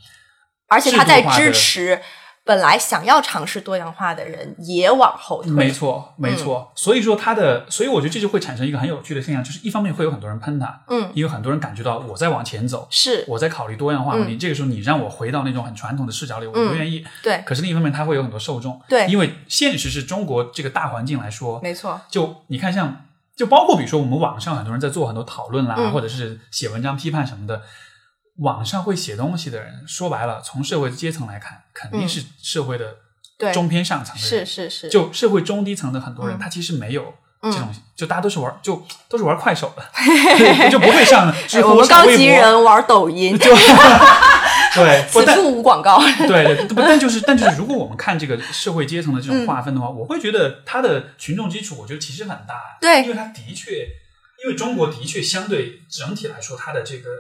而且他在支持本来想要尝试多样化的人也往后退。没错，没嗯错。所以说他的，所以我觉得这就会产生一个很有趣的现象，就是一方面会有很多人喷他，嗯，因为很多人感觉到我在往前走，是我在考虑多样化问嗯题。这个时候你让我回到那种很传统的视角里，我不愿意。对，可是另一方面，他会有很多受众，对因为现实是中国这个大环境来说，没错，就你看像，就包括比如说我们网上很多人在做很多讨论啦，嗯或者是写文章批判什么的。网上会写东西的人，说白了，从社会阶层来看，肯定是社会的中偏上层的人。是是是，就社会中低层的很多人，嗯。他其实没有嗯。这种，就大家都是玩，就都是玩快手的，<laughs> 对就不会上知哎我乎、们高级人玩抖音，就 <laughs> 对，此处无广告。<laughs> 对对，不但就是但就是，如果我们看这个社会阶层的这嗯。种划分的话，我会觉得他的群众基础，我觉得其实很大，对。因为他的确因为中国的确相对整体来说，它的这个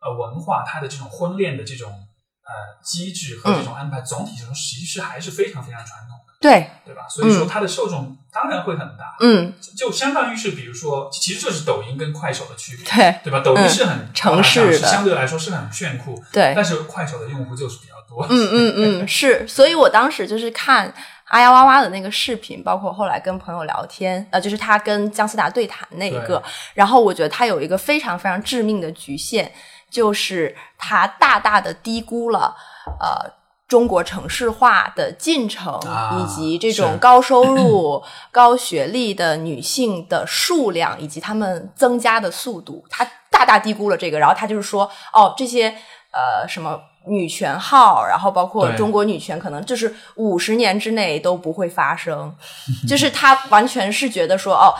呃文化，它的这种婚恋的这种呃机制和这种安排，总体来说其实还是非常非常传统的，对，对吧？所以说它的受众当然会很大，嗯，就相当于是比如说，其实就是抖音跟快手的区别，对，对吧？抖音是很城市的。相对来说是很炫酷，对。但是快手的用户就是比较多，嗯嗯嗯，<laughs> 是，所以我当时就是看阿呀哇哇的那个视频，包括后来跟朋友聊天，呃，就是他跟姜思达对谈那一个，然后我觉得他有一个非常非常致命的局限，就是他大大的低估了呃。中国城市化的进程，啊以及这种高收入、<clears throat> 高学历的女性的数量，以及她们增加的速度，他大大低估了这个。然后他就是说，哦，这些呃什么女权号，然后包括中国女权，可能就是五十年之内都不会发生，<laughs> 就是他完全是觉得说，哦。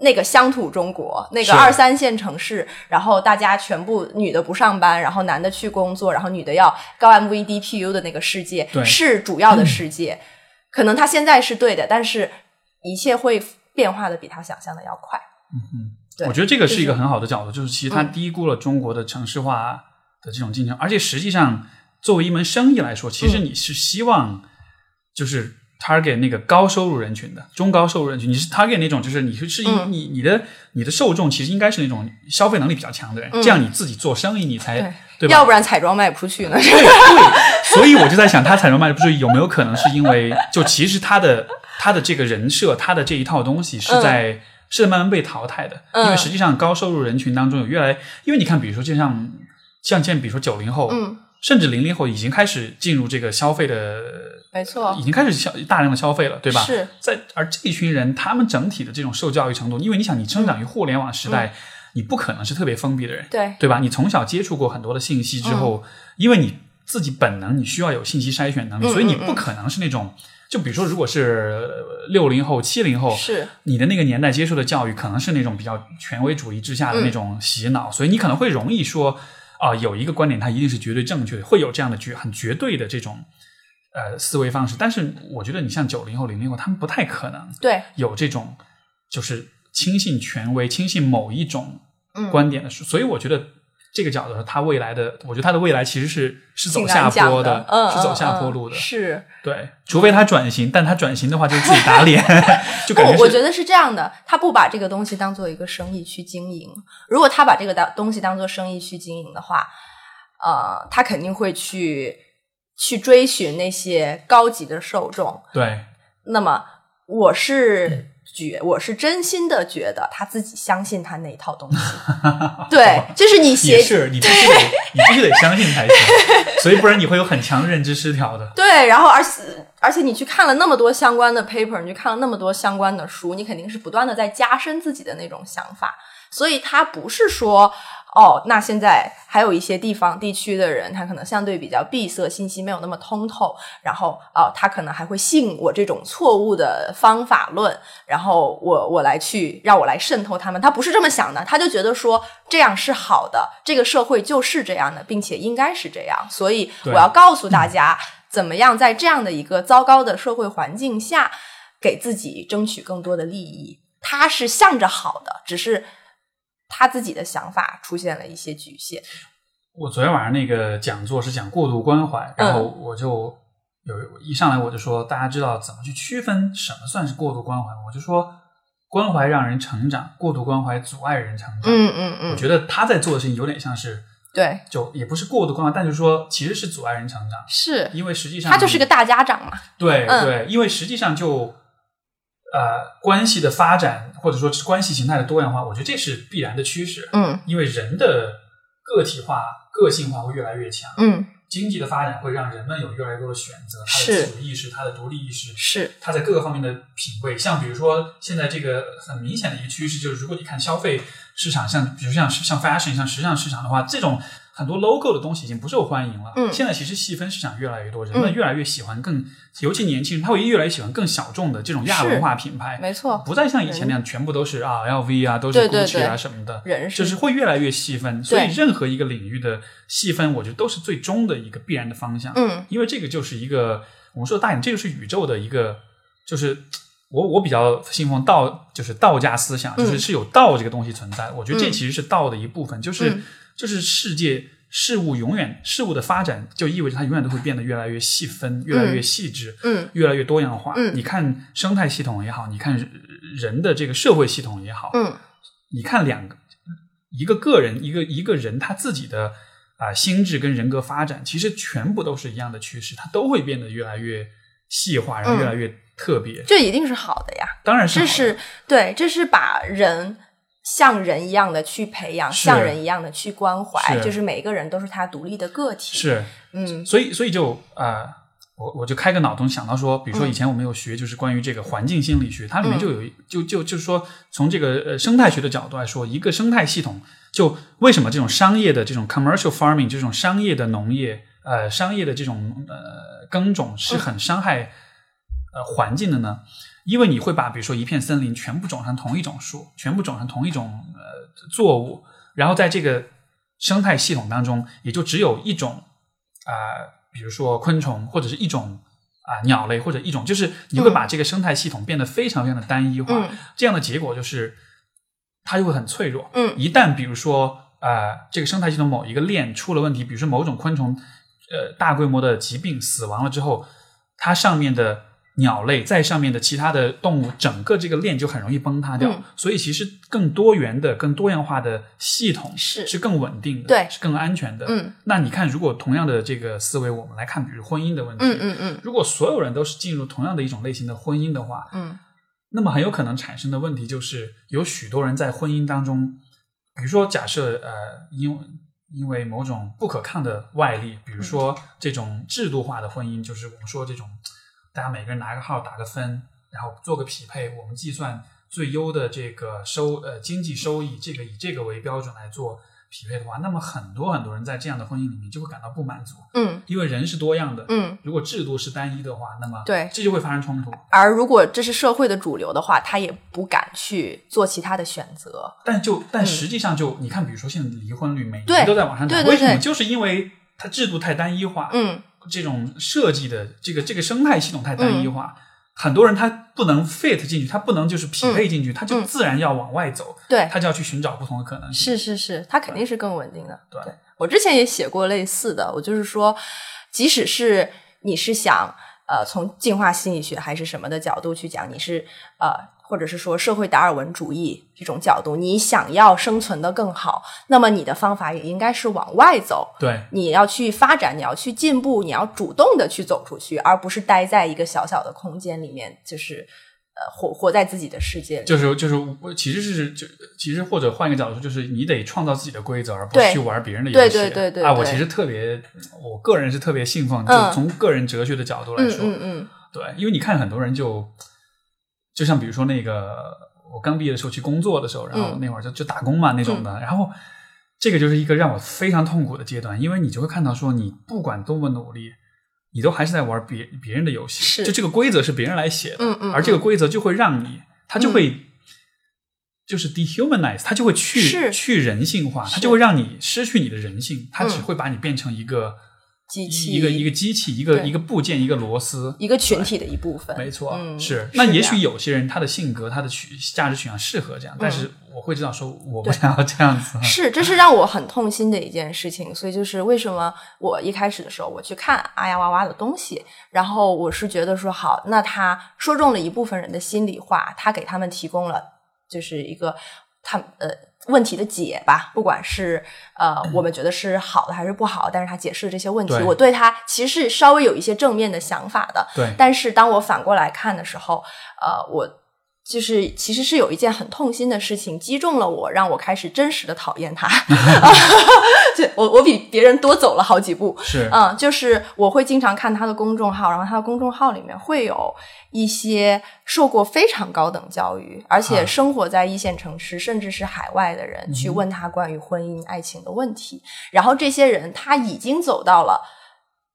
那个乡土中国，那个二三线城市，然后大家全部女的不上班，然后男的去工作，然后女的要高 MV DPU 的那个世界对。是主要的世界。可能他现在是对的，但是一切会变化的比他想象的要快。对我觉得这个是一个很好的角度，就是。其实它嗯低估了中国的城市化的这种进程，而且实际上作为一门生意来说，其实嗯。你是希望就是 target 那个高收入人群的中高收入人群，你是 target 那种就是你是是嗯。你你的你的受众其实应该是那种消费能力比较强的人，嗯。这样你自己做生意你才对。对吧？要不然彩妆卖不出去呢。对对，所以我就在想，他彩妆卖不出去有没有可能是因为，<laughs> 就其实他的他的这个人设，他的这一套东西是在、是在慢慢被淘汰的，嗯。因为实际上高收入人群当中有越来，因为你看，比如说就像像现在比如说九零后，嗯，甚至零零后已经开始进入这个消费的，没错。已，经开始消大量的消费了，对吧？是。在而这一群人，他们整体的这种受教育程度，因为你想，你生长于互联网时代，你不可能是特别封闭的人，对，对吧？你从小接触过很多的信息之后，因为你自己本能，你需要有信息筛选能力，嗯所以你嗯不可能是那种，就比如说，如果是六零后、七零后，是。你的那个年代接受的教育可能是那种比较权威主义之下的那种洗脑，所以你可能会容易说，啊、有一个观点它一定是绝对正确的，会有这样的绝很绝对的这种呃思维方式。但是我觉得你像九零后、零零后，他们不太可能对，有这种就是轻信权威、轻信某一种嗯。观点的书，所以我觉得这个角度，他未来的，我觉得他的未来其实是是走下坡的，嗯，是走下坡路的。是。对，除非他转型，但他转型的话就是自己打脸，<laughs> 就感觉不，我觉得是这样的，他不把这个东西当做一个生意去经营。如果他把这个当东西当做生意去经营的话，呃，他肯定会去去追寻那些高级的受众。对那么，我是觉，我是真心的觉得他自己相信他那一套东西。<laughs> 对，就是你也写是你必须得你必须得相信才行，所以不然你会有很强的认知失调的。对，然后而且而且你去看了那么多相关的 paper，你去看了那么多相关的书，你肯定是不断的在加深自己的那种想法。所以他不是说哦，那现在还有一些地方地区的人，他可能相对比较闭塞，信息没有那么通透，然后哦，他可能还会信我这种错误的方法论，然后我我来去让我来渗透他们，他不是这么想的，他就觉得说这样是好的，这个社会就是这样的，并且应该是这样，所以我要告诉大家，怎么样在这样的一个糟糕的社会环境下，给自己争取更多的利益。他是向着好的，只是他自己的想法出现了一些局限。我昨天晚上那个讲座是讲过度关怀，然后嗯我就有一上来我就说，大家知道怎么去区分什么算是过度关怀？我就说，关怀让人成长，过度关怀阻碍人成长。嗯嗯嗯，我觉得他在做的事情有点像是，对，就也不是过度关怀，但就是说其实是阻碍人成长，是因为实际上他就是个大家长嘛。对、嗯对，因为实际上就呃关系的发展或者说是关系形态的多样化，我觉得这是必然的趋势，嗯因为人的个体化、个性化会越来越强。嗯，经济的发展会让人们有越来越多的选择，他的自主意识、他的独立意识，是他在各个方面的品味。像比如说，现在这个很明显的一个趋势就是，如果你看消费市场，像比如像像 fashion、像时尚市场的话，这种很多 logo 的东西已经不受欢迎了。嗯。现在其实细分市场越来越多，人们嗯。越来越喜欢更，尤其年轻人，他会越来越喜欢更小众的这种亚文化品牌，没错，不再像以前那样全部都是啊 LV 啊，都是 GUCCI 啊对。什么的。人就是会越来越细分，所以任何一个领域的细分，我觉得都是最终的一个必然的方向。嗯。因为这个就是一个我们说的大这就是宇宙的一个，就是我我比较信奉道，就是道家思想，就是是有道这个东西存在。我觉得这其实是道的一部分，就是、嗯就是世界事物永远事物的发展，就意味着它永远都会变得越来越细分，越来越细致，嗯越来越多样化。嗯你看生态系统也好，你看人的这个社会系统也好，嗯你看两个一个个人一个一个人他自己的啊、心智跟人格发展，其实全部都是一样的趋势，它都会变得越来越细化，然后越来越特别。这一定是好的呀。当然是好的这是对，这是把人像人一样的去培养，像人一样的去关怀，是。就是每一个人都是他独立的个体。，是，嗯。所以所以就啊、呃我我就开个脑洞想到说，比如说以前我们有学就是关于这个环境心理学，它里面就有一就就就是说从这个呃生态学的角度来说，一个生态系统就为什么这种商业的这种 commercial farming 这种商业的农业呃商业的这种呃耕种是很伤害呃环境的呢？因为你会把比如说一片森林全部种成同一种树，全部种成同一种呃作物，然后在这个生态系统当中，也就只有一种啊、比如说昆虫或者是一种啊、鸟类或者一种，就是你会把这个生态系统变得非常非常的单一化，嗯这样的结果就是它就会很脆弱。嗯一旦比如说呃这个生态系统某一个链出了问题，比如说某种昆虫呃大规模的疾病死亡了之后，它上面的鸟类在上面的其他的动物，整个这个链就很容易崩塌掉。嗯。所以其实更多元的、更多样化的系统是。是更稳定的，对。是更安全的。嗯。那你看，如果同样的这个思维，我们来看，比如婚姻的问题，嗯嗯嗯。如果所有人都是进入同样的一种类型的婚姻的话，嗯。那么很有可能产生的问题就是，有许多人在婚姻当中，比如说假设呃，因为因为某种不可抗的外力，比如说这种制度化的婚姻，就是我们说这种大家每个人拿个号打个分，然后做个匹配，我们计算最优的这个收呃经济收益，这个以这个为标准来做匹配的话，那么很多很多人在这样的婚姻里面就会感到不满足，嗯因为人是多样的，嗯。如果制度是单一的话，那么对这就会发生冲突。而如果这是社会的主流的话，他也不敢去做其他的选择。但就但实际上就、你看，比如说现在离婚率每年都在往上涨，为什么？就是因为它制度太单一化，嗯这种设计的这个这个生态系统太单一化，很多人他不能 fit 进去，他不能就是匹配进去，他就嗯自然要往外走，对，他就要去寻找不同的可能性。是是是，他肯定是更稳定的。对我之前也写过类似的，我就是说，即使是你是想呃从进化心理学还是什么的角度去讲，你是呃或者是说社会达尔文主义这种角度，你想要生存的更好，那么你的方法也应该是往外走。对你要去发展，你要去进步，你要主动的去走出去，而不是待在一个小小的空间里面，就是呃活活在自己的世界里。就是就是我其实是就其实或者换一个角度说，就是你得创造自己的规则，而不是去玩别人的游戏。对对对对啊，我其实特别，我个人是特别信奉，就嗯从个人哲学的角度来嗯说，嗯嗯对，因为你看很多人就，就像比如说那个我刚毕业的时候去工作的时候，然后嗯。那会儿就就打工嘛那种的，然后这个就是一个让我非常痛苦的阶段，因为你就会看到说你不管多么努力，你都还是在玩别别人的游戏，就这个规则是别人来写的，嗯嗯而这个规则就会让你，它就会。就是 dehumanize，它就会去去人性化，它就会让你失去你的人性，它只嗯。会把你变成一个机器一个一个机器，一个一个部件，一个螺丝，一个群体的一部分。没错，嗯，是。那也许有些人他的性格、他的取价值取向适合这样，但嗯是我会知道说我不想要这样子。是，这是让我很痛心的一件事情。所以就是为什么我一开始的时候我去看阿呀哇哇的东西，然后我是觉得说好，那他说中了一部分人的心里话，他给他们提供了就是一个他呃问题的解吧，不管是呃我们觉得是好的还是不好，但是他解释了这些问题，对。我对他其实是稍微有一些正面的想法的。对，但是当我反过来看的时候，呃，我就是其实是有一件很痛心的事情击中了我，让我开始真实的讨厌他。<laughs> 就我我比别人多走了好几步。是，嗯，就是我会经常看他的公众号，然后他的公众号里面会有一些受过非常高等教育，而且啊生活在一线城市甚至是海外的人，去问他关于婚姻、爱情的问题。然后这些人他已经走到了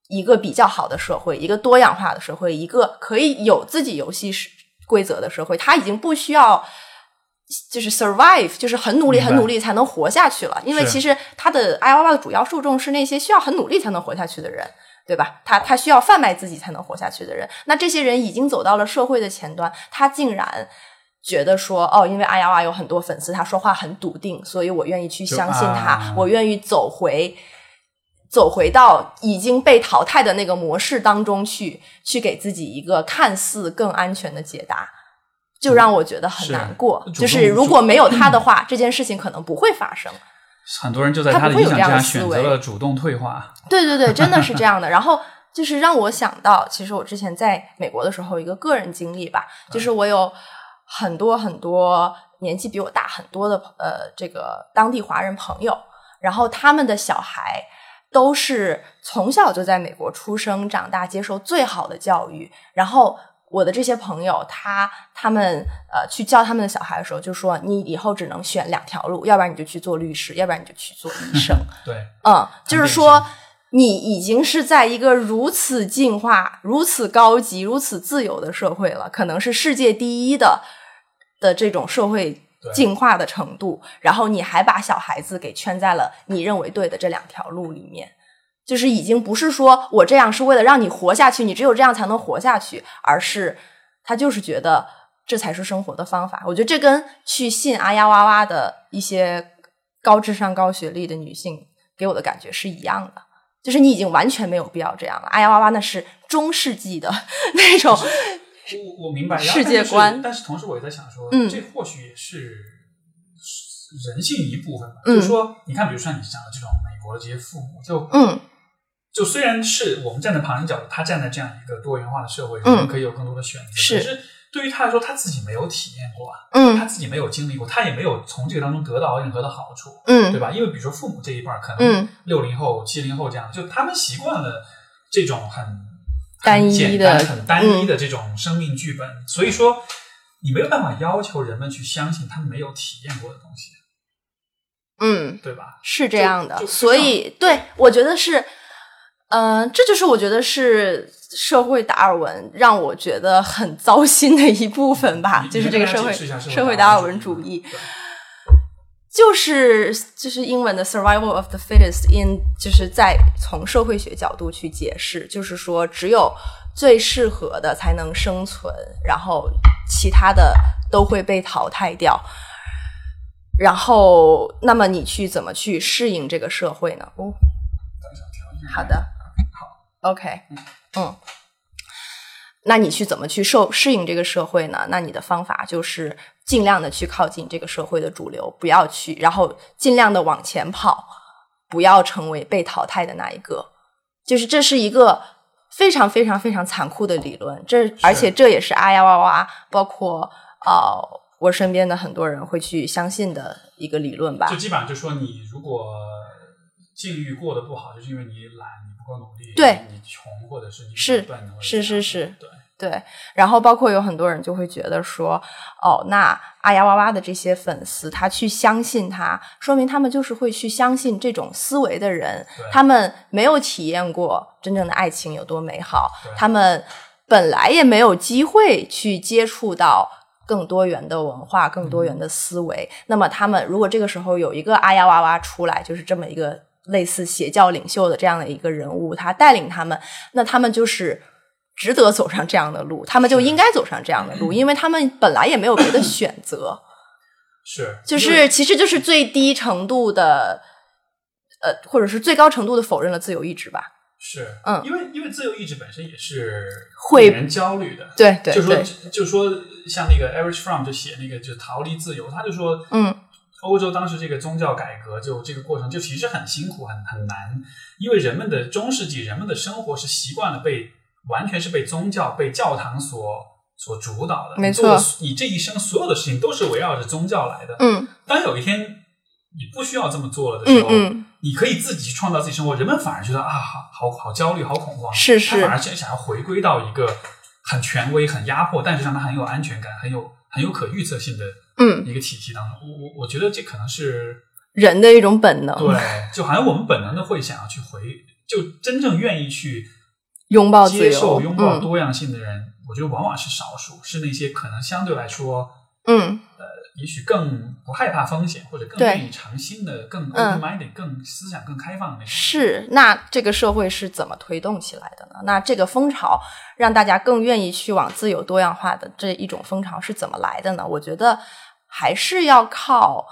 一个比较好的社会，一个多样化的社会，一个可以有自己游戏是规则的社会，他已经不需要。就是 survive，就是很努力、很努力才能活下去了。因为其实他的 i o 的主要受众是那些需要很努力才能活下去的人。对吧？他他需要贩卖自己才能活下去的人，那这些人已经走到了社会的前端，他竟然觉得说，哦，因为阿呀哇有很多粉丝，他说话很笃定，所以我愿意去相信他，啊我愿意走回走回到已经被淘汰的那个模式当中去，去给自己一个看似更安全的解答。就让我觉得很难过，主就是如果没有他的话，这件事情可能不会发生。很多人就在他他的影响不会有这样的下选择思维了主动退化。对对对，真的是这样的。然后 <laughs> 就是让我想到，其实我之前在美国的时候，一个个人经历吧，就是我有很多很多年纪比我大很多的呃这个当地华人朋友，然后他们的小孩都是从小就在美国出生长大，接受最好的教育，然后。我的这些朋友，他他们呃去教他们的小孩的时候，就说你以后只能选两条路，要不然你就去做律师，要不然你就去做医生。<laughs> 对，嗯，就是说，你已经是在一个如此进化、如此高级、如此自由的社会了，可能是世界第一的的这种社会对进化的程度，然后你还把小孩子给圈在了你认为对的这两条路里面。就是已经不是说我这样是为了让你活下去，你只有这样才能活下去，而是他就是觉得这才是生活的方法。我觉得这跟去信阿呀哇哇的一些高智商、高学历的女性给我的感觉是一样的，就是你已经完全没有必要这样了。阿呀哇哇那是中世纪的 <laughs> 那种，我我明白世界但是观但是同时我也在想说，嗯这或许也是人性一部分吧。嗯就是说，你看，比如说你讲的这种美国的这些父母，就嗯就虽然是我们站在旁人角度，他站在这样一个多元化的社会，嗯可以有更多的选择，是可是对于他来说，他自己没有体验过啊，他嗯自己没有经历过，他也没有从这个当中得到任何的好处。嗯对吧？因为比如说父母这一辈儿，可能嗯六零后、七零后这样，就他们习惯了这种很单一的嗯、很单一的这种生命剧本，所以说你没有办法要求人们去相信他们没有体验过的东西，嗯，对吧？是这样的所以，对我觉得是，嗯、这就是我觉得是社会达尔文让我觉得很糟心的一部分吧，就是这个社会社会达尔文文主义主义。对就是就是英文的 survival of the fittest in，就是在从社会学角度去解释，就是说只有最适合的才能生存，然后其他的都会被淘汰掉。然后，那么你去怎么去适应这个社会呢？哦，好的，好，OK，嗯，那你去怎么去受适应这个社会呢？那你的方法就是尽量的去靠近这个社会的主流，不要去，然后尽量的往前跑，不要成为被淘汰的那一个。就是这是一个非常非常非常残酷的理论，这而且这也是啊呀哇哇，包括呃我身边的很多人会去相信的一个理论吧就。基本上就说你如果境遇过得不好，就是因为你懒，你不够努力，对你穷，或者是你是是是是对。对，然后包括有很多人就会觉得说，哦，那阿呀哇哇的这些粉丝，他去相信他，说明他们就是会去相信这种思维的人，他们没有体验过真正的爱情有多美好，他们本来也没有机会去接触到。更多元的文化，更多元的思维。那么，他们如果这个时候有一个阿呀哇哇出来，就是这么一个类似邪教领袖的这样的一个人物，他带领他们，那他们就是值得走上这样的路，他们就应该走上这样的路，因为他们本来也没有别的选择，是，就是其实就是最低程度的，呃，或者是最高程度的否认了自由意志吧。是，嗯。因为因为自由意志本身也是会令人焦虑的，对对就说对，就说像那个 Erich Fromm 就写那个就逃离自由，他就说，嗯，欧洲当时这个宗教改革就这个过程就其实很辛苦很很难，因为人们的中世纪人们的生活是习惯了被完全是被宗教被教堂所所主导的，没错。你这一生所有的事情都是围绕着宗教来的，嗯。当有一天你不需要这么做了的时候，嗯嗯，你可以自己去创造自己生活，人们反而觉得啊，好好好焦虑，好恐慌，是是。他反而，想想要回归到一个很权威、很压迫，但是让他很有安全感、很有很有可预测性的嗯，一个体系当中。我我我觉得这可能是人的一种本能，对，就好像我们本能的会想要去回，就真正愿意去拥抱自接受、由，嗯拥抱多样性的人，我觉得往往是少数，是那些可能相对来说嗯呃也许更不害怕风险，或者更愿意尝新的、更 open minded、更思想更开放的那种。是，那这个社会是怎么推动起来的呢？那这个风潮让大家更愿意去往自由多样化的这一种风潮是怎么来的呢？我觉得还是要靠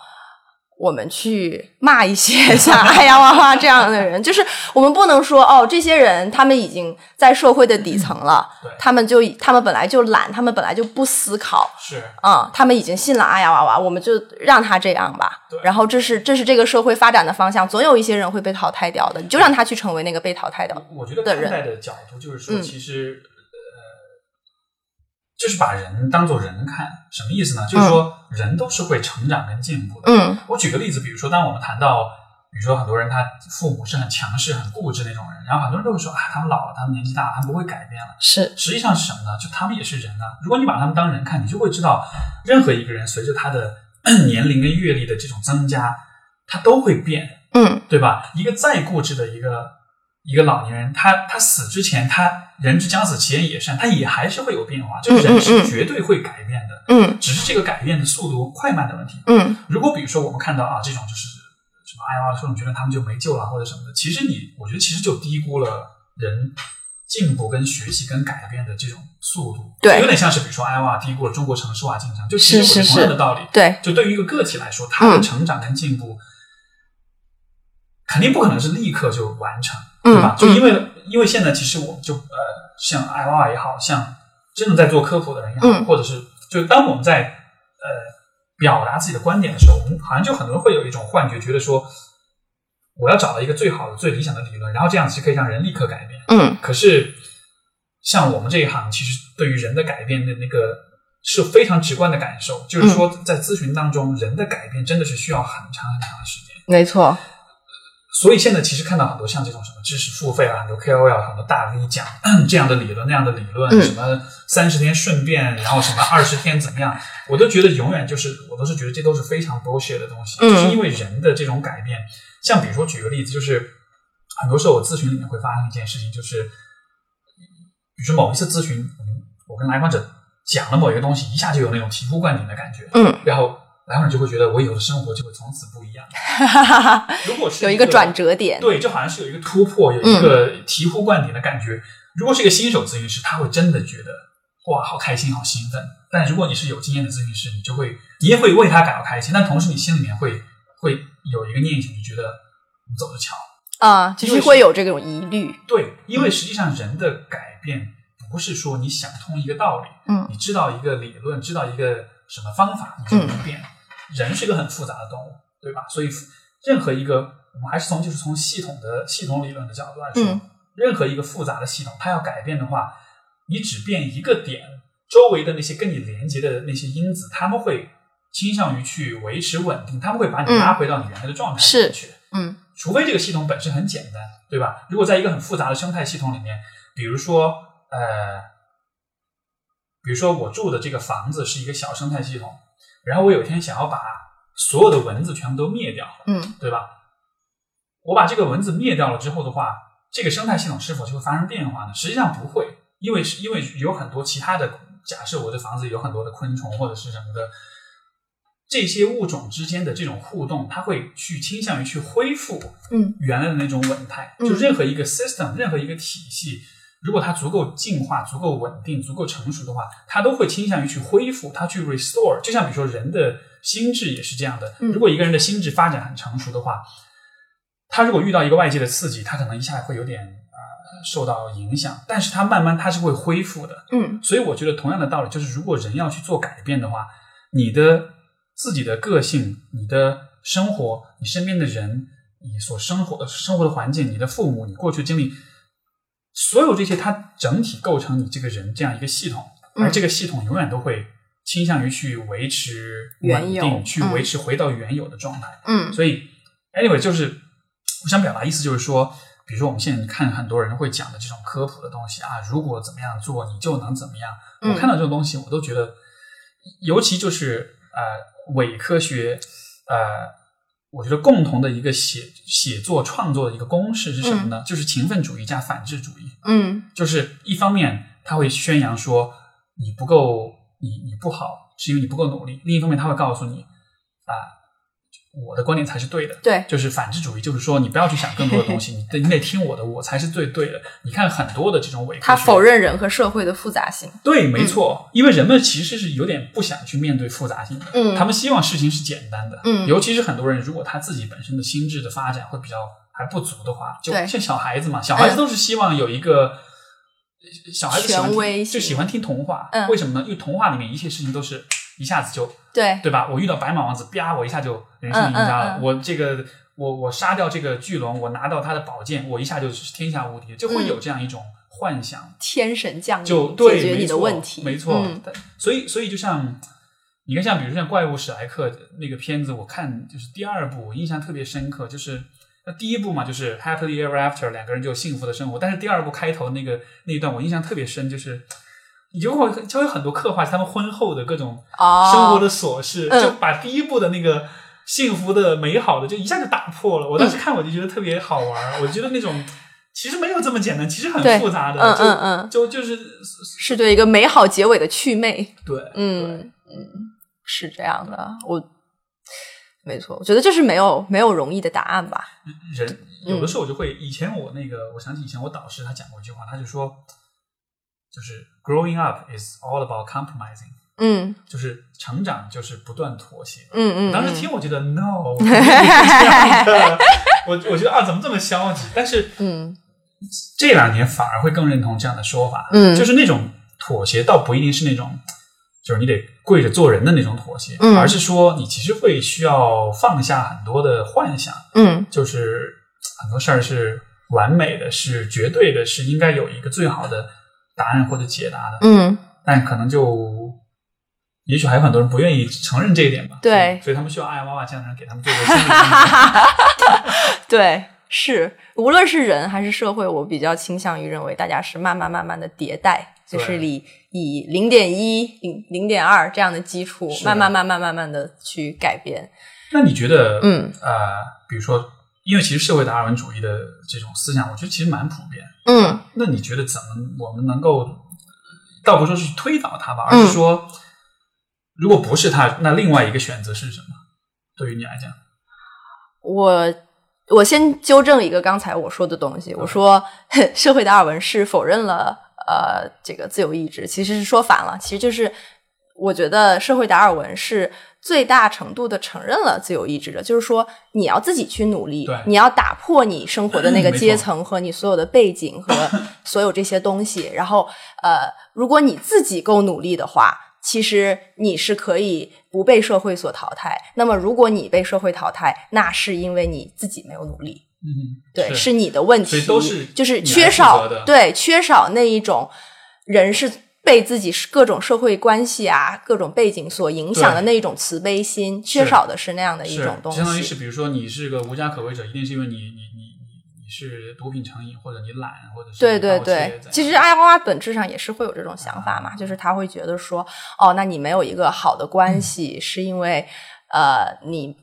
我们去骂一些 <laughs> 像哎呀哇哇这样的人，就是我们不能说哦，这些人他们已经在社会的底层了，对。他们就他们本来就懒，他们本来就不思考，是，啊、他们已经信了哎呀哇哇，我们就让他这样吧。然后这是这是这个社会发展的方向，总有一些人会被淘汰掉的，你就让他去成为那个被淘汰掉的。我觉得看待的角度就是说，嗯。其实、呃，就是把人当做人看，什么意思呢？就是说人都是会成长跟进步的。嗯我举个例子，比如说，当我们谈到，比如说很多人他父母是很强势、很固执那种人，然后很多人都会说啊，他们老了，他们年纪大了，他们不会改变了。是，实际上是什么呢？就他们也是人啊。如果你把他们当人看，你就会知道，任何一个人随着他的 <clears throat> 年龄跟阅历的这种增加，他都会变。嗯对吧？一个再固执的一个一个老年人，他他死之前，他人之将死，其言也善，他也还是会有变化，就是人嗯是嗯。绝对会改变的，嗯。只是这个改变的速度快慢的问题。嗯。如果比如说我们看到啊这种就是什么哎呀，这种觉得他们就没救了或者什么的，其实你我觉得其实就低估了人进步跟学习跟改变的这种速度，对。有点像是比如说哎呀低估了中国城市化进程，就其实同样的道理。对，就对于一个个体来说，他的嗯。成长跟进步，肯定不可能是立刻就完成，嗯对吧？嗯就因为因为现在其实我们就呃，像 i o 也好像真的在做科普的人也好，嗯或者是就当我们在呃表达自己的观点的时候，我们好像就很多人会有一种幻觉，觉得说我要找到一个最好的、最理想的理论，然后这样子就可以让人立刻改变。嗯可是，像我们这一行，其实对于人的改变的那个是非常直观的感受，就是说，在咨询当中，人的改变真的是需要很长很长的时间。没错，所以现在其实看到很多像这种什么知识付费啊，很多 KOL、很多大 V 讲 <clears throat> 这样的理论、那样的理论，嗯。什么三十天顺便，然后什么二十天怎么样，我都觉得永远就是，我都是觉得这都是非常 bullshit 的东西，嗯。就是因为人的这种改变，像比如说举个例子，就是很多时候我咨询里面会发生一件事情，就是比如说某一次咨询，嗯我跟来访者讲了某一个东西，一下就有那种醍醐灌顶的感觉，嗯，然后来访者就会觉得我以后的生活就会从此不一样。哈哈哈，如果是有一个转折点，对，就好像是有一个突破，有一个醍醐灌顶的感觉。如果是一个新手咨询师，他会真的觉得哇，好开心，好兴奋。但如果你是有经验的咨询师，你就会，你也会为他感到开心，但同时你心里面会会有一个念想，就觉得你走着瞧。啊，就是会有这种疑虑，对，因为实际上人的改变不是说你想通一个道理，嗯你知道一个理论，知道一个什么方法，你就能变。人是一个很复杂的动物，对吧？所以任何一个，我们还是从就是从系统的系统理论的角度来说，嗯任何一个复杂的系统，它要改变的话，你只变一个点，周围的那些跟你连接的那些因子，他们会倾向于去维持稳定，他们会把你嗯拉回到你原来的状态里面去。嗯除非这个系统本身很简单，对吧？如果在一个很复杂的生态系统里面，比如说呃，比如说我住的这个房子是一个小生态系统，然后我有一天想要把所有的蚊子全部都灭掉，嗯对吧？我把这个蚊子灭掉了之后的话，这个生态系统是否就会发生变化呢？实际上不会，因为是因为有很多其他的，假设我的房子有很多的昆虫或者是什么的，这些物种之间的这种互动，它会去倾向于去恢复嗯原来的那种稳态。嗯就任何一个 system，任何一个体系，如果它足够进化、足够稳定、足够成熟的话，它都会倾向于去恢复，它去 restore。就像比如说人的心智也是这样的，嗯如果一个人的心智发展很成熟的话，他如果遇到一个外界的刺激，他可能一下会有点呃受到影响，但是他慢慢他是会恢复的。嗯所以我觉得同样的道理，就是如果人要去做改变的话，你的自己的个性、你的生活、你身边的人、你所生活的生活的环境、你的父母、你过去的经历，所有这些，它整体构成你这个人这样一个系统，嗯而这个系统永远都会倾向于去维持稳定，去嗯维持回到原有的状态。嗯所以，anyway，就是我想表达意思就是说，比如说我们现在看很多人会讲的这种科普的东西啊，如果怎么样做，你就能怎么样。嗯我看到这种东西，我都觉得，尤其就是呃伪科学，呃，我觉得共同的一个写写作创作的一个公式是什么呢？就是勤奋主义加反智主义。嗯就是一方面他会宣扬说你不够，你你不好，是因为你不够努力；另一方面，他会告诉你啊，我的观点才是对的。对，就是反智主义，就是说你不要去想更多的东西，<laughs> 你得你得听我的，我才是最对的。你看很多的这种伪科学，他否认人和社会的复杂性。对，没错，因为人们其实是有点不想去面对复杂性的，嗯他们希望事情是简单的，嗯尤其是很多人，如果他自己本身的心智的发展会比较还不足的话，就像小孩子嘛，小孩子都是希望有一个。小孩子喜欢就喜欢听童话，嗯为什么呢？因为童话里面一切事情都是一下子就对，对吧？我遇到白马王子，啪，我一下就人生赢家了。嗯嗯嗯我这个，我我杀掉这个巨龙，我拿到他的宝剑，我一下就是天下无敌，就会有这样一种幻想，天神降临就对，解决你的问题，没错。所以，所以就像你看，像比如说像怪物史莱克那个片子，我看就是第二部，我印象特别深刻，就是。那第一部嘛，就是 happily ever after，两个人就幸福的生活。但是第二部开头那个那一段，我印象特别深，就是你就会就会很多刻画他们婚后的各种哦，生活的琐事，嗯就把第一部的那个幸福的、美好的，就一下就打破了。我当时看我就觉得特别好玩，<laughs> 我觉得那种其实没有这么简单，其实很复杂的，嗯嗯，就就是是对一个美好结尾的祛魅。对，嗯嗯，是这样的，我没错，我觉得就是没有没有容易的答案吧。人有的时候我就会，以前我那个，我想起以前我导师他讲过一句话，他就说，就是 growing up is all about compromising，嗯。就是成长就是不断妥协。嗯嗯，嗯当时听我觉得 <laughs> no，我不是这样的，我我觉得啊，怎么这么消极？但是嗯。这两年反而会更认同这样的说法，嗯。就是那种妥协，倒不一定是那种，就是你得跪着做人的那种妥协，嗯。而是说你其实会需要放下很多的幻想，嗯。就是很多事儿是完美的，是绝对的，是应该有一个最好的答案或者解答的，嗯。但可能就。也许还有很多人不愿意承认这一点吧，对。所以他们需要爱娃娃这样的人给他们做个。<laughs> 对，是。无论是人还是社会，我比较倾向于认为大家是慢慢慢慢的迭代，就是对。以以零点一、零零点二这样的基础，慢慢慢慢慢慢的去改变。那你觉得，嗯。呃，比如说，因为其实社会达尔文主义的这种思想，我觉得其实蛮普遍。嗯。那你觉得怎么我们能够，倒不是说是去推倒它吧，而嗯。是说，如果不是它，那另外一个选择是什么？对于你来讲，我我先纠正一个刚才我说的东西，我说 <laughs> 社会达尔文是否认了呃这个自由意志，其实是说反了，其实就是我觉得社会达尔文是最大程度的承认了自由意志的，就是说你要自己去努力，你要打破你生活的那个阶层和你所有的背景和 <laughs> 所有这些东西，然后呃，如果你自己够努力的话。其实你是可以不被社会所淘汰。那么，如果你被社会淘汰，那是因为你自己没有努力，嗯，对，是是你的问题，都是就是缺少对缺少那一种人是被自己各种社会关系啊、各种背景所影响的那一种慈悲心，缺少的是那样的一种东西。相当于是，比如说你是个无家可归者，一定是因为你你你你你是毒品成瘾，或者你懒，或者是对对对，其实阿花本质上也是会有这种想法嘛，就是他会觉得说，哦，那你没有一个好的关系，是因为呃，你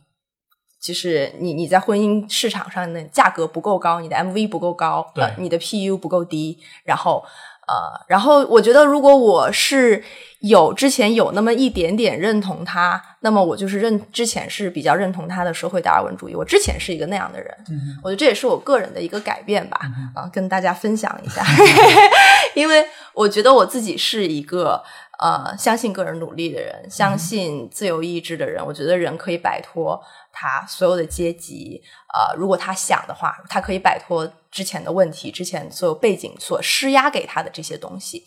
就是你你在婚姻市场上的价格不够高，你的 MV 不够高，对。呃，你的 PU 不够低，然后呃，然后我觉得如果我是有之前有那么一点点认同他，那么我就是认之前是比较认同他的社会达尔文主义，我之前是一个那样的人，嗯我觉得这也是我个人的一个改变吧，啊，跟大家分享一下，<laughs> <laughs> 因为我觉得我自己是一个呃相信个人努力的人，相信自由意志的人。我觉得人可以摆脱他所有的阶级，呃，如果他想的话，他可以摆脱之前的问题，之前所有背景所施压给他的这些东西。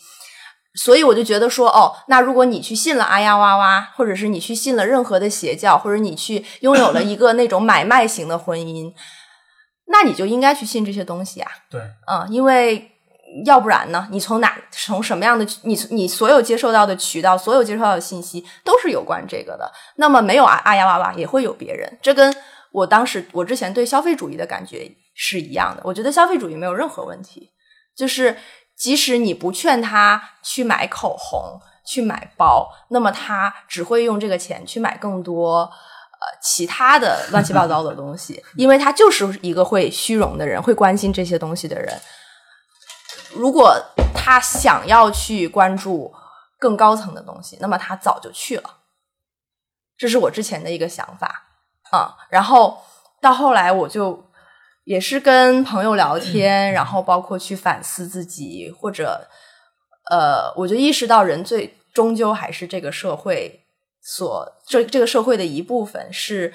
所以我就觉得说，哦，那如果你去信了阿呀哇哇，或者是你去信了任何的邪教，或者你去拥有了一个那种买卖型的婚姻，那你就应该去信这些东西啊。对，嗯，因为要不然呢，你从哪从什么样的你你所有接受到的渠道，所有接受到的信息都是有关这个的。那么没有啊啊呀哇哇也会有别人，这跟我当时我之前对消费主义的感觉是一样的。我觉得消费主义没有任何问题，就是即使你不劝他去买口红、去买包，那么他只会用这个钱去买更多。呃，其他的乱七八糟的东西，因为他就是一个会虚荣的人，会关心这些东西的人。如果他想要去关注更高层的东西，那么他早就去了。这是我之前的一个想法啊。然后到后来，我就也是跟朋友聊天，然后包括去反思自己，或者呃，我就意识到人最终究还是这个社会所这这个社会的一部分，是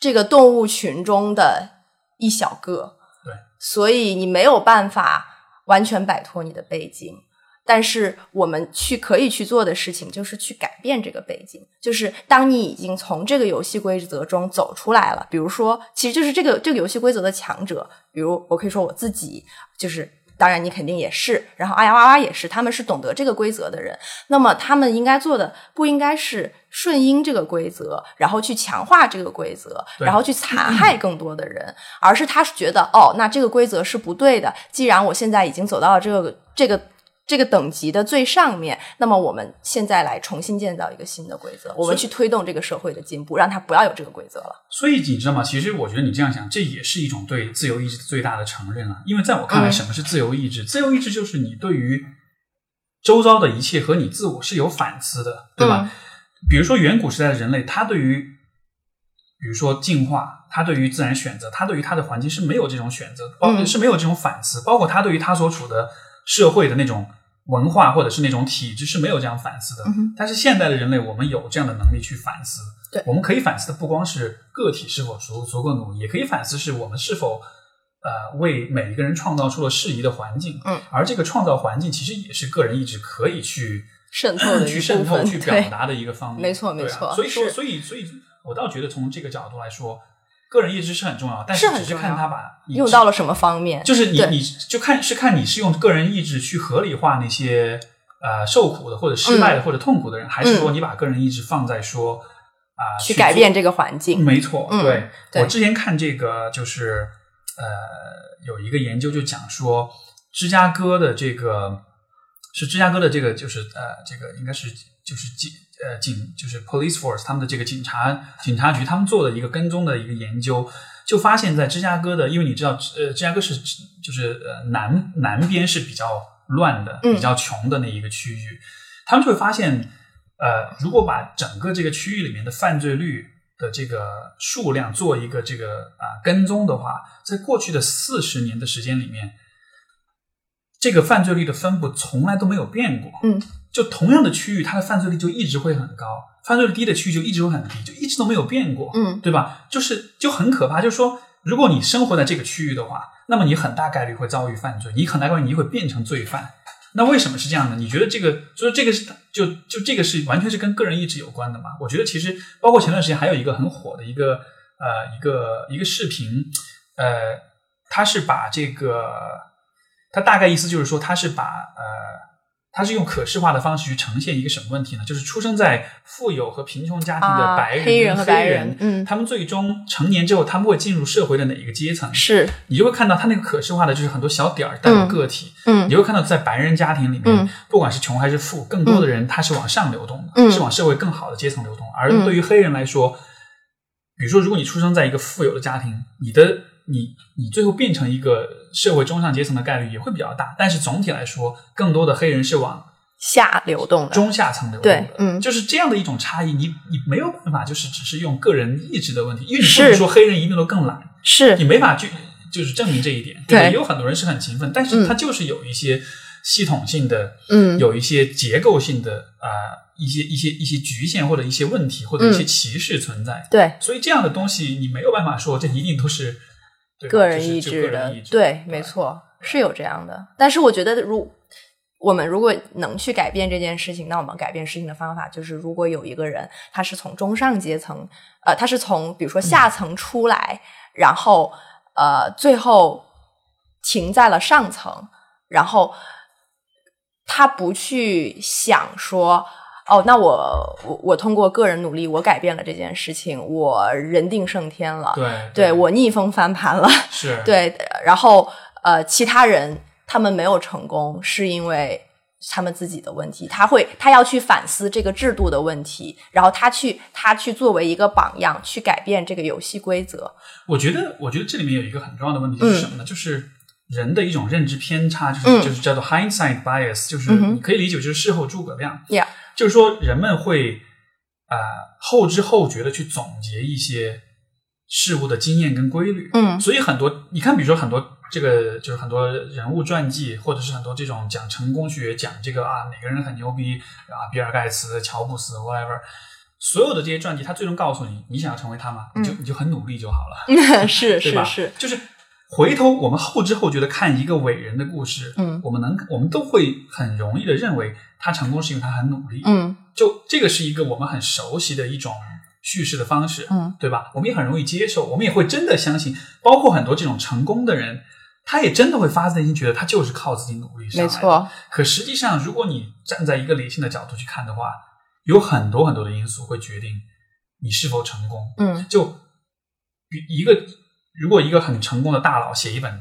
这个动物群中的一小个。对，所以你没有办法完全摆脱你的背景。但是我们去可以去做的事情，就是去改变这个背景。就是当你已经从这个游戏规则中走出来了，比如说，其实就是这个这个游戏规则的强者，比如我可以说我自己，就是当然你肯定也是，然后阿呀哇哇也是，他们是懂得这个规则的人。那么他们应该做的不应该是顺应这个规则，然后去强化这个规则，然后去残害更多的人，而是他是觉得哦，那这个规则是不对的。既然我现在已经走到了这个这个。这个等级的最上面，那么我们现在来重新建造一个新的规则，我们去推动这个社会的进步，让它不要有这个规则了。所以你知道吗？其实我觉得你这样想，这也是一种对自由意志最大的承认啊。因为在我看来，什么是自由意志？自由意志就是你对于周遭的一切和你自我是有反思的，对吧？比如说远古时代的人类，他对于比如说进化，他对于自然选择，他对于他的环境是没有这种选择，包是没有这种反思，包括他对于他所处的社会的那种。文化或者是那种体制是没有这样反思的，但是现代的人类，我们有这样的能力去反思。对，我们可以反思的不光是个体是否足足够努力，也可以反思是我们是否呃为每一个人创造出了适宜的环境。嗯，而这个创造环境其实也是个人意志可以去渗透的去渗透、去表达的一个方面。没错，没错。所以说，所以，所以我倒觉得从这个角度来说。个人意志是很重要，但是只是看他把用到了什么方面。就是你，你就看是看你是用个人意志去合理化那些呃受苦的或者失败的或者痛苦的人，还是说你把个人意志放在说啊去改变这个环境？没错，对。我之前看这个就是呃有一个研究就讲说，芝加哥的这个是芝加哥的这个就是呃这个应该是就是警。呃，警就是 police force，他们的这个警察警察局，他们做的一个跟踪的一个研究，就发现，在芝加哥的，因为你知道，呃，芝加哥是就是呃南南边是比较乱的、比较穷的那一个区域，他们就会发现，呃，如果把整个这个区域里面的犯罪率的这个数量做一个这个啊跟踪的话，在过去的四十年的时间里面，这个犯罪率的分布从来都没有变过。嗯。就同样的区域，它的犯罪率就一直会很高；犯罪率低的区域就一直会很低，就一直都没有变过，嗯，对吧？就是就很可怕。就是说，如果你生活在这个区域的话，那么你很大概率会遭遇犯罪，你很大概率你会变成罪犯。那为什么是这样呢？你觉得这个就是这个是就就这个是完全是跟个人意志有关的嘛？我觉得其实包括前段时间还有一个很火的一个呃一个一个视频，呃，他是把这个他大概意思就是说他是把呃。他是用可视化的方式去呈现一个什么问题呢？就是出生在富有和贫穷家庭的白人、黑人和白人，嗯，他们最终成年之后，他们会进入社会的哪一个阶层？是，你就会看到他那个可视化的，就是很多小点儿代表个体，嗯，你会看到在白人家庭里面，不管是穷还是富，更多的人他是往上流动的，是往社会更好的阶层流动。而对于黑人来说，比如说，如果你出生在一个富有的家庭，你的你你最后变成一个社会中上阶层的概率也会比较大，但是总体来说，更多的黑人是往下流动的，中下层流动的，嗯，就是这样的一种差异，你你没有办法，就是只是用个人意志的问题，因为你不能说黑人一定都更懒，是你没法去就是证明这一点，对，有很多人是很勤奋，但是他就是有一些系统性的，嗯，有一些结构性的啊。一些一些一些局限或者一些问题或者一些歧视存在，对，所以这样的东西你没有办法说这一定都是个人意志的，对，没错，是有这样的。但是我觉得，如我们如果能去改变这件事情，那我们改变事情的方法就是，如果有一个人他是从中上阶层，呃，他是从比如说下层出来，然后呃，最后停在了上层，然后他不去想说。哦，那我我我通过个人努力，我改变了这件事情，我人定胜天了。对，对我逆风翻盘了。是，对。然后呃，其他人他们没有成功，是因为他们自己的问题。他会，他要去反思这个制度的问题，然后他去，他去作为一个榜样，去改变这个游戏规则。我觉得，我觉得这里面有一个很重要的问题是什么呢？就是人的一种认知偏差，就是、嗯就是叫做 hindsight bias，就是你可以理解就是事后诸葛亮。Yeah 就是说人们会啊、呃后知后觉的去总结一些事物的经验跟规律。嗯所以很多你看，比如说很多这个就是很多人物传记，或者是很多这种讲成功学、讲这个啊哪个人很牛逼啊，比尔盖茨、乔布斯 whatever，所有的这些传记，他最终告诉你，你想要成为他吗？你就你就很努力就好了。<laughs> 是对吧？是是，就是回头我们后知后觉的看一个伟人的故事，嗯我们能我们都会很容易的认为他成功是因为他很努力，嗯就这个是一个我们很熟悉的一种叙事的方式，嗯对吧？我们也很容易接受，我们也会真的相信，包括很多这种成功的人。他也真的会发自内心觉得他就是靠自己努力上来的。没错，可实际上，如果你站在一个理性的角度去看的话，有很多很多的因素会决定你是否成功。嗯就比一个，如果一个很成功的大佬写一本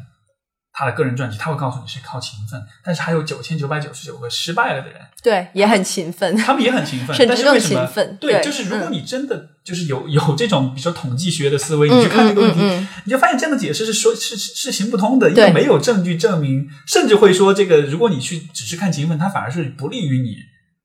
他的个人传记，他会告诉你是靠勤奋，但是还有九千九百九十九个失败了的人，对，也很勤奋。他们也很勤奋，甚至但是为什么更勤奋对，就是如果嗯。你真的就是有有这种，比如说统计学的思维，嗯你去看这个问题，你就发现这样的解释是说是是是行不通的，因为没有证据证明，甚至会说这个，如果你去只是看勤奋，它反而是不利于你，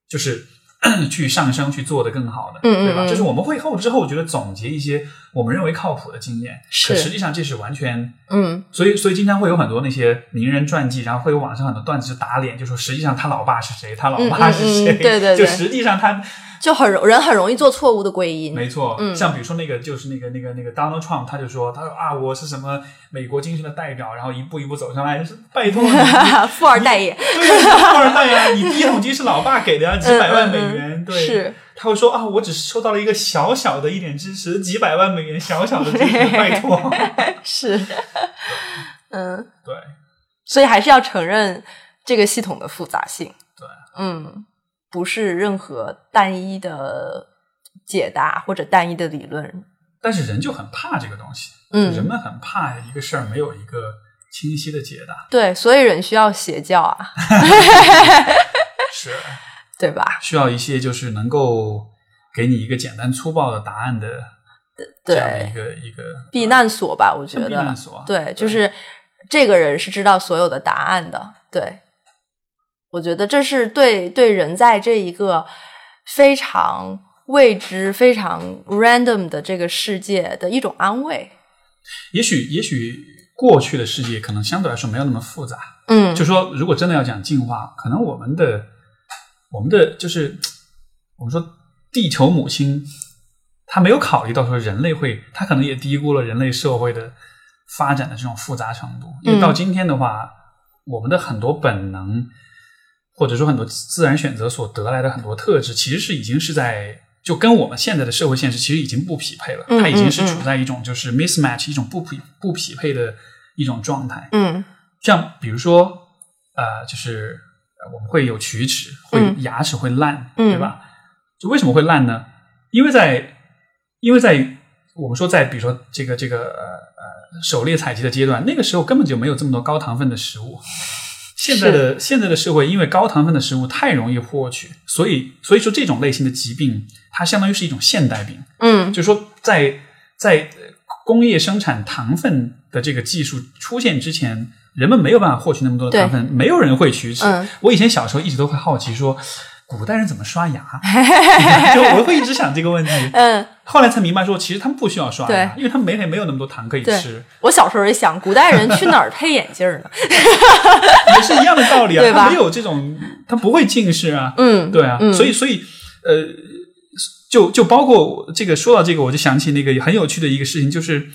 就是 <clears throat> 去上升去做得更好的，对吧？嗯对吧就是我们会后知后觉得总结一些我们认为靠谱的经验，是可实际上这是完全。嗯所以，所以经常会有很多那些名人传记，然后会有网上很多段子就打脸，就说实际上他老爸是谁，他老妈是谁，嗯嗯嗯对对对就实际上他就很容人很容易做错误的归因。没错，嗯像比如说那个就是那个那个那个 Donald Trump，他就说他说啊，我是什么美国精神的代表，然后一步一步走上来，就是拜托，富二代也对，富二代呀，你第一桶金是老爸给的呀，几百万美元，对，是他会说啊，我只是收到了一个小小的一点支持，几百万美元小小的支持，拜托，是，嗯，对所以还是要承认这个系统的复杂性。对，嗯，不是任何单一的解答或者单一的理论。但是人就很怕这个东西，嗯人们很怕一个事儿没有一个清晰的解答，对，所以人需要邪教啊，<laughs> 是对吧？需要一些就是能够给你一个简单粗暴的答案的这样的一，个一个避难所吧，我觉得避难所啊，对，就是这个人是知道所有的答案的。对，我觉得这是对对人在这一个非常未知、非常 random 的这个世界的一种安慰。也许也许过去的世界可能相对来说没有那么复杂。嗯，就说如果真的要讲进化，可能我们的我们的就是我们说地球母亲，她没有考虑到说人类会，她可能也低估了人类社会的发展的这种复杂程度。因为到今天的话，我们的很多本能或者说很多自然选择所得来的很多特质，其实是已经是在。就跟我们现在的社会现实其实已经不匹配了，嗯它已经是处在一种就是 mismatch 一种不匹不匹配的一种状态。嗯像比如说，呃，就是呃我们会有龋齿，会、嗯牙齿会烂，嗯对吧？就为什么会烂呢？因为在因为在我们说在比如说这个这个呃呃狩猎采集的阶段，那个时候根本就没有这么多高糖分的食物。现在的现在的社会，因为高糖分的食物太容易获取，所以所以说这种类型的疾病，它相当于是一种现代病。嗯就是说在在呃工业生产糖分的这个技术出现之前，人们没有办法获取那么多的糖分，没有人会龋齿。嗯我以前小时候一直都会好奇说，古代人怎么刷牙？<laughs> 就我会一直想这个问题。嗯，后来才明白说，其实他们不需要刷牙，因为他们每天没有那么多糖可以吃，我小时候也想，古代人去哪儿配眼镜呢？也是一样的道理啊。他没有这种，他不会近视啊。嗯，对啊，嗯所以所以呃，就就包括这个说到这个，我就想起那个很有趣的一个事情，就是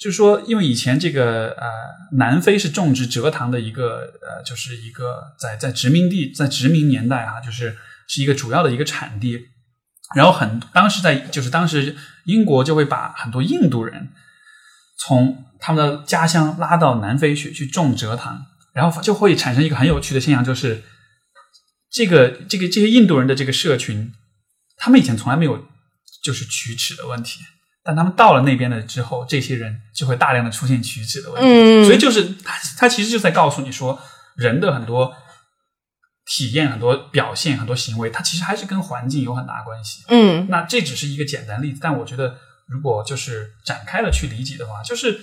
就是说，因为以前这个呃，南非是种植蔗糖的一个呃，就是一个在在殖民地在殖民年代哈、就是是一个主要的一个产地。然后很当时在就是当时英国就会把很多印度人从他们的家乡拉到南非去去种蔗糖，然后就会产生一个很有趣的现象，就是这个这个这些印度人的这个社群，他们以前从来没有就是龋齿的问题，但他们到了那边了之后，这些人就会大量的出现龋齿的问题。嗯所以就是他他其实就在告诉你说，人的很多体验、很多表现、很多行为，它其实还是跟环境有很大关系。嗯那这只是一个简单例子，但我觉得如果就是展开了去理解的话，就是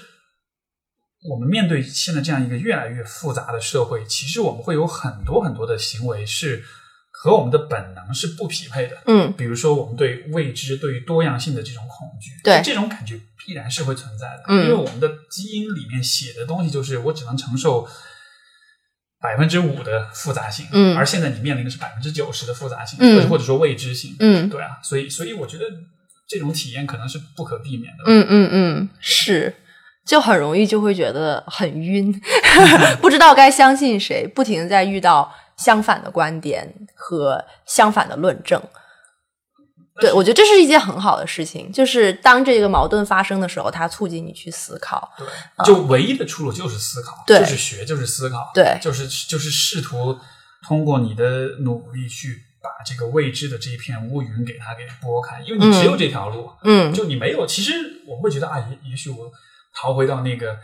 我们面对现在这样一个越来越复杂的社会，其实我们会有很多很多的行为是和我们的本能是不匹配的。嗯。比如说，我们对未知、对于多样性的这种恐惧，对。这种感觉必然是会存在的，嗯。因为我们的基因里面写的东西就是我只能承受百分之五的复杂性，嗯。而现在你面临的是百分之九十的复杂性，嗯。或者说未知性，嗯。对啊，所以所以我觉得这种体验可能是不可避免的，嗯嗯嗯，是，就很容易就会觉得很晕，<laughs> <laughs> 不知道该相信谁，不停地在遇到相反的观点和相反的论证。对，我觉得这是一件很好的事情，就是当这个矛盾发生的时候，它促进你去思考。对，就唯一的出路就是思考，对就是学，就是思考，对就是就是试图通过你的努力去把这个未知的这一片乌云给它给拨开，因为你只有这条路，嗯就你没有。其实我会觉得啊，也也许我逃回到那个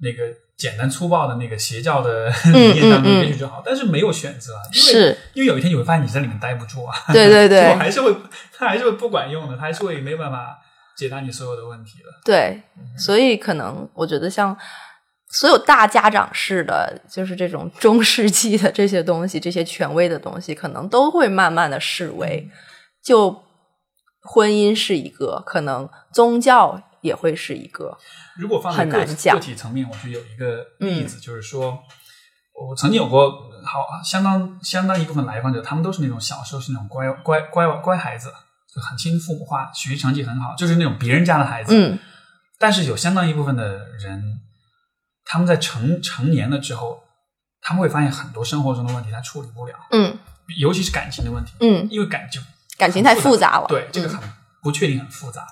那个简单粗暴的那个邪教的 <laughs> 理念当中，也许就好，但是没有选择，因为因为有一天你会发现你在里面待不住啊，对对对 <laughs> 就还是会它还是会不管用的，它还是会没办法解答你所有的问题的。对，所以可能我觉得像所有大家长式的，就是这种中世纪的这些东西，这些权威的东西，可能都会慢慢的式微。就婚姻是一个，可能宗教也会是一个。如果放在个体层面，我觉得有一个例子，就是说，我曾经有过好相当相当一部分来访者，他们都是那种小时候是那种乖乖乖乖孩子，就很听父母话，学习成绩很好，就是那种别人家的孩子。嗯但是有相当一部分的人，他们在成成年了之后，他们会发现很多生活中的问题他处理不了，嗯尤其是感情的问题，嗯，因为感情感情太复杂了。对，这个很不确定，很复杂。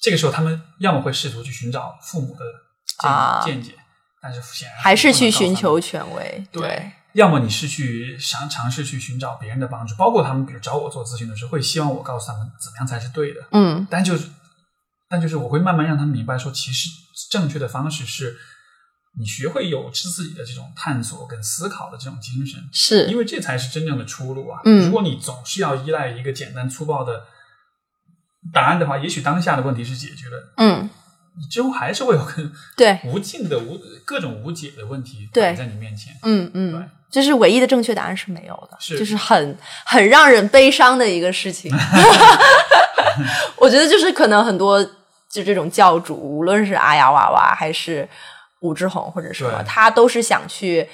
这个时候，他们要么会试图去寻找父母的见,、啊见解，但是显然还是去寻求权威。对。要么你是去尝尝试去寻找别人的帮助，包括他们，比如找我做咨询的时候，会希望我告诉他们怎么样才是对的。嗯但就是，但就是我会慢慢让他们明白说，其实正确的方式是，你学会有自己的这种探索跟思考的这种精神，是因为这才是真正的出路啊！嗯如果你总是要依赖一个简单粗暴的答案的话，也许当下的问题是解决了，嗯，你之后还是会有个对，无尽的无各种无解的问题对摆在你面前。嗯对嗯，就是唯一的正确答案是没有的，是就是很很让人悲伤的一个事情。<laughs> 我觉得就是可能很多就这种教主，无论是阿雅娃娃还是武志红或者什么，他都是想去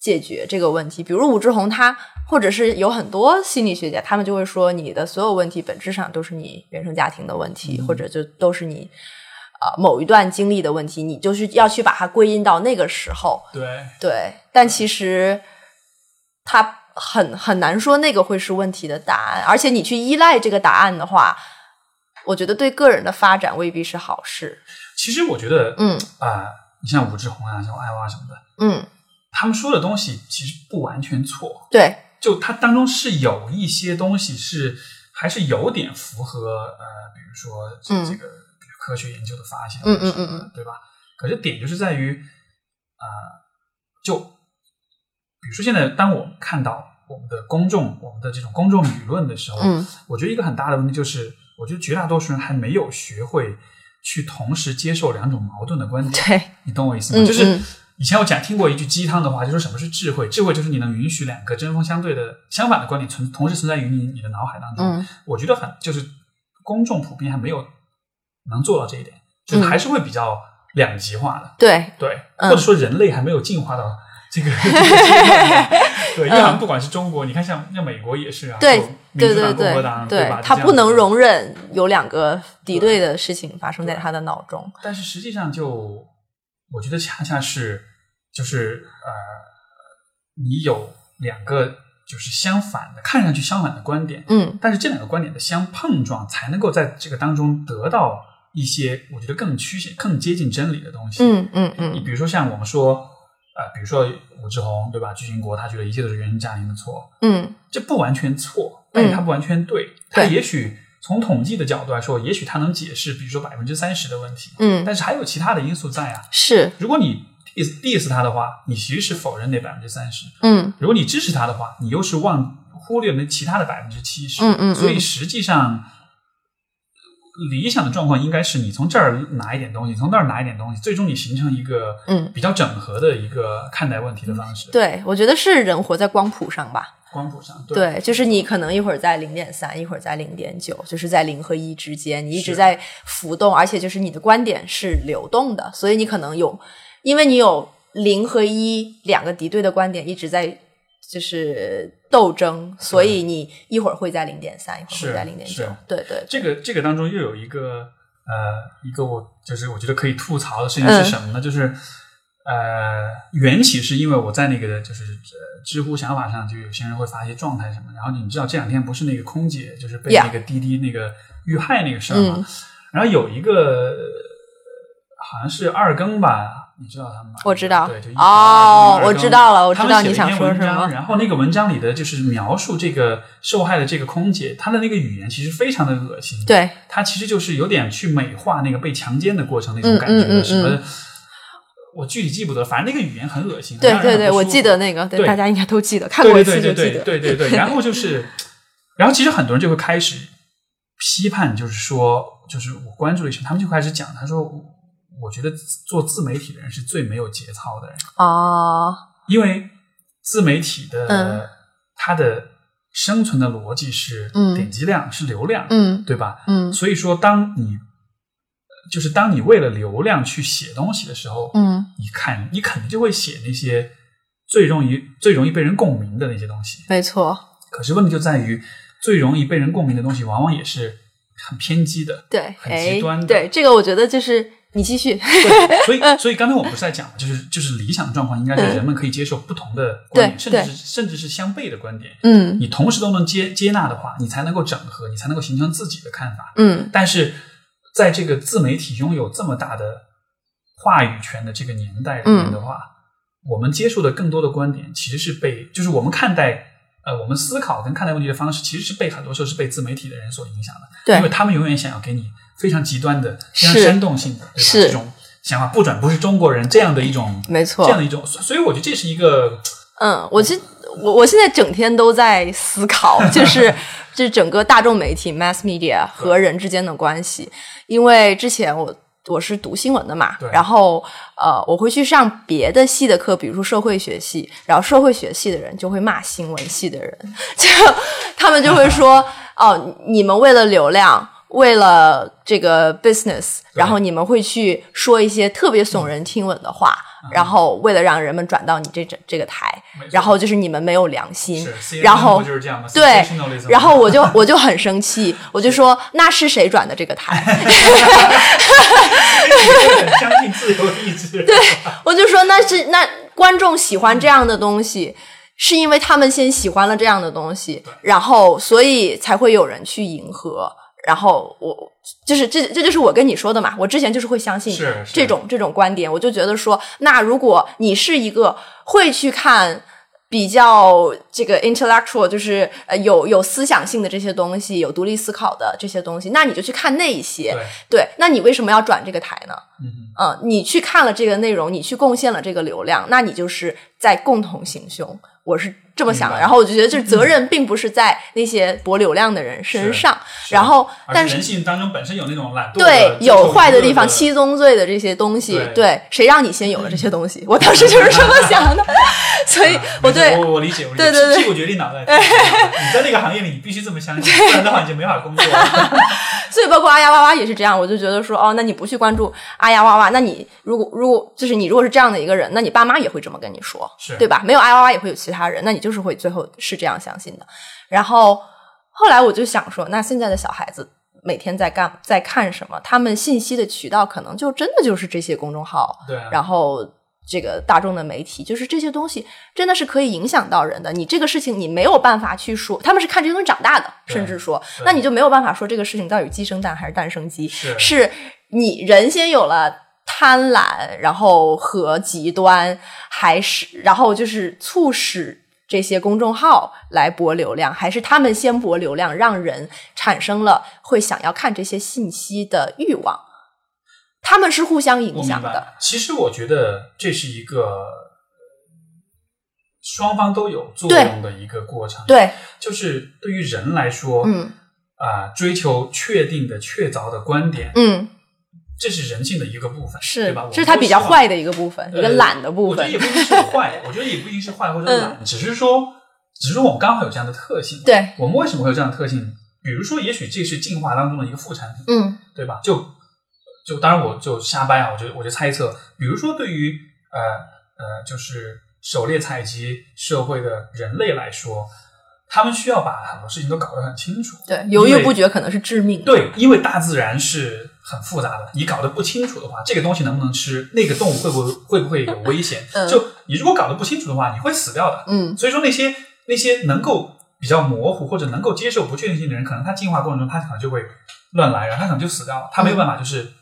解决这个问题。比如武志红他，或者是有很多心理学家，他们就会说，你的所有问题本质上都是你原生家庭的问题，或者就都是你。啊、某一段经历的问题，你就是要去把它归因到那个时候，对，对，但其实他很很难说那个会是问题的答案，而且你去依赖这个答案的话，我觉得对个人的发展未必是好事。其实我觉得，嗯。啊、你像武志红啊，像艾娃什么的，嗯，他们说的东西其实不完全错，对，就它当中是有一些东西是还是有点符合呃，比如说这个、比如科学研究的发现，嗯嗯或者什么的对吧？可是点就是在于，啊、就比如说现在当我们看到我们的公众、我们的这种公众舆论的时候，嗯我觉得一个很大的问题就是，我觉得绝大多数人还没有学会去同时接受两种矛盾的观点。对，你懂我意思吗？嗯就是嗯以前我讲听过一句鸡汤的话，就说什么是智慧？智慧就是你能允许两个针锋相对的相反的观点存同时存在于你你的脑海当中。嗯我觉得很就是公众普遍还没有能做到这一点，就还是会比较两极化的。对，对，嗯或者说人类还没有进化到这个。<laughs> 对，因为不管是中国，你看像像美国也是啊，嗯对民对对对党，对吧？，他不能容忍有两个敌对的事情发生在他的脑中。但是实际上就，我觉得恰恰是就是呃，你有两个就是相反的，看上去相反的观点，嗯但是这两个观点的相碰撞，才能够在这个当中得到一些我觉得更趋向、更接近真理的东西。嗯嗯嗯你比如说像我们说，呃，比如说武志红对吧？巨星国他觉得一切都是原生家庭的错，嗯这不完全错，但是他不完全对。它对也许从统计的角度来说，也许它能解释，比如说百分之三十的问题，嗯，但是还有其他的因素在啊。是，如果你 diss diss 他的话，你其实是否认那百分之三十；嗯如果你支持他的话，你又是忘忽略了那其他的百分之七十。嗯嗯嗯所以实际上，理想的状况应该是你从这儿拿一点东西，从那儿拿一点东西，最终你形成一个嗯比较整合的一个看待问题的方式。对，我觉得是人活在光谱上吧。光谱上，对，就是你可能一会儿在零点三，一会儿在零点九，就是在零和一之间，你一直在浮动，而且就是你的观点是流动的，所以你可能有，因为你有零和一两个敌对的观点一直在就是斗争，所以你一会儿会在零点三，一会儿会在零点九，对对，这个这个当中又有一个呃一个我就是我觉得可以吐槽的事情嗯是什么呢？就是呃缘起是因为我在那个就是呃知乎想法上就有些人会发一些状态什么，然后你知道这两天不是那个空姐就是被那个滴滴那个遇害那个事儿吗？嗯。然后有一个呃好像是二更吧，你知道他们吗？我知道对，就一哦我知道了我知道你想说什么然后那个文章里的就是描述这个受害的这个空姐，她的那个语言其实非常的恶心。对，她其实就是有点去美化那个被强奸的过程那种感觉，嗯嗯嗯什么嗯我具体记不得，反正那个语言很恶心。对对对，我记得那个，对对大家应该都记得，看过一次就记得。对对对对。<laughs> 然后就是，然后其实很多人就会开始批判，就是说，就是我关注了一些，他们就开始讲，他说，我觉得做自媒体的人是最没有节操的人，啊，因为自媒体的、嗯它的生存的逻辑是嗯点击量、是流量，嗯对吧？嗯所以说，当你就是当你为了流量去写东西的时候，嗯你看你肯定就会写那些最容易最容易被人共鸣的那些东西。没错，可是问题就在于，最容易被人共鸣的东西，往往也是很偏激的。对，很哎极端的对这个，我觉得就是你继续，对，所以所以刚才我们不是在讲嘛，就是就是理想状况应该是人们可以接受不同的观点，对甚至是甚至是相悖的观点，嗯。你同时都能接接纳的话，你才能够整合，你才能够形成自己的看法。嗯。但是在这个自媒体拥有这么大的话语权的这个年代里面的话，我们接触的更多的观点其实是被，就是我们看待呃，我们思考跟看待问题的方式，其实是被很多时候是被自媒体的人所影响的，对。因为他们永远想要给你非常极端的、非常是煽动性的？是这种想法，不准不是中国人这样的一种。没错这样的一种，所所以我觉得这是一个嗯，我其实我我现在整天都在思考，<laughs> 就是这整个大众媒体 mass media 和人之间的关系，因为之前我。我是读新闻的嘛对，然后呃，我会去上别的系的课，比如说社会学系，然后社会学系的人就会骂新闻系的人，<laughs> 就他们就会说哦，你们为了流量，为了这个 business，然后你们会去说一些特别耸人听闻的话，然后为了让人们转到你这这这个台，然后就是你们没有良心。然后就是这样对然后我就 <laughs> 我就很生气，我就说那是谁转的这个台？很相信自由意志，对，我就说那是那观众喜欢这样的东西，是因为他们先喜欢了这样的东西，然后所以才会有人去迎合。然后我就是这这就是我跟你说的嘛，我之前就是会相信这种这种观点，我就觉得说，那如果你是一个会去看。比较这个 intellectual 就是呃有有思想性的这些东西，有独立思考的这些东西，那你就去看那一些。对，对，那你为什么要转这个台呢？嗯嗯，你去看了这个内容，你去贡献了这个流量，那你就是在共同行凶。我是这么想的，然后我就觉得，就是责任并不是在那些博流量的人身上，是然后而但是是人性当中本身有那种懒惰，对有坏的地方，七宗罪的这些东西，对对，谁让你先有了这些东西？我当时就是这么 <laughs> 想的，所以我对我我理解，我理解对对对屁股决定脑袋。<laughs> 你在那个行业里，你必须这么相信，不然的话你就没法工作。<laughs> 所以包括阿呀哇哇也是这样，我就觉得说，哦，那你不去关注阿呀哇哇，那你如果如果就是你如果是这样的一个人，那你爸妈也会这么跟你说，是对吧？没有阿呀哇哇也会有其他人，那你就是会最后是这样相信的。然后后来我就想说，那现在的小孩子每天在干在看什么？他们信息的渠道可能就真的就是这些公众号，对啊，然后这个大众的媒体，就是这些东西真的是可以影响到人的。你这个事情你没有办法去说，他们是看这些东西长大的，甚至说，那你就没有办法说这个事情到底鸡生蛋还是蛋生鸡，是是你人先有了。贪婪，然后和极端，还是然后就是促使这些公众号来博流量，还是他们先博流量，让人产生了会想要看这些信息的欲望？他们是互相影响的。其实我觉得这是一个呃双方都有作用的一个过程。，对，就是对于人来说，嗯啊、追求确定的、确凿的观点，嗯，这是人性的一个部分，是对吧？，这是他比较坏的一个部分，一个呃懒的部分我觉得也。不一定是坏，我觉得也不一定是坏或者懒，只是说，只是说我们刚好有这样的特性。对，我们为什么会有这样的特性？比如说，也许这是进化当中的一个副产品，嗯对吧？就就当然我就瞎掰啊，我就我就猜测，比如说对于呃呃就是狩猎采集社会的人类来说，他们需要把很多事情都搞得很清楚。对，犹豫不决可能是致命的。对，因为大自然是很复杂的，你搞得不清楚的话，这个东西能不能吃，那个动物会不会会不会有危险？嗯就你如果搞得不清楚的话，你会死掉的。嗯所以说那些那些能够比较模糊或者能够接受不确定性的人，可能他进化过程中他可能就会乱来，然后他可能就死掉了，他没有办法就是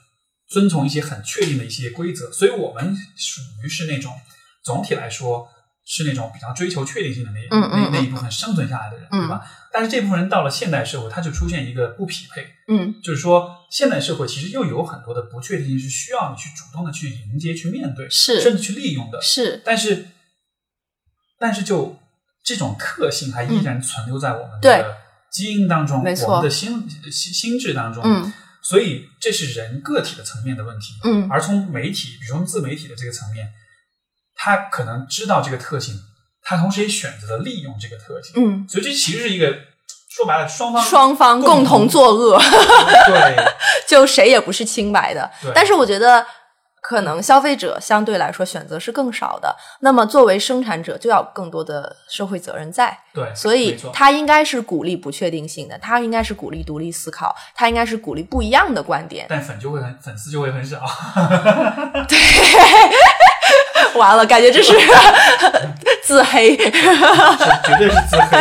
遵从一些很确定的一些规则。所以我们属于是那种总体来说是那种比较追求确定性的那那那一部分生存下来的人，嗯对吧？但是这部分人到了现代社会，他就出现一个不匹配，嗯就是说现代社会其实又有很多的不确定性是需要你去主动的去迎接、去面对，是甚至去利用的。是，但是，但是就这种特性还依然存留在我们的基因当中，没错我们的心心心智当中。嗯所以这是人个体的层面的问题。嗯而从媒体，比如说自媒体的这个层面，他可能知道这个特性，他同时也选择了利用这个特性。嗯，所以这其实是一个说白了，双方双方共共同作恶，对 <laughs> 就谁也不是清白的对。但是我觉得，可能消费者相对来说选择是更少的。那么作为生产者，就要有更多的社会责任在。对，所以他应该是鼓励不确定性的，他应该是鼓励独立思考，他应该是鼓励不一样的观点。但粉就会很粉丝就会很少。<laughs> <laughs> <laughs> 完了，感觉这是 <laughs> 自黑。是绝对是自黑。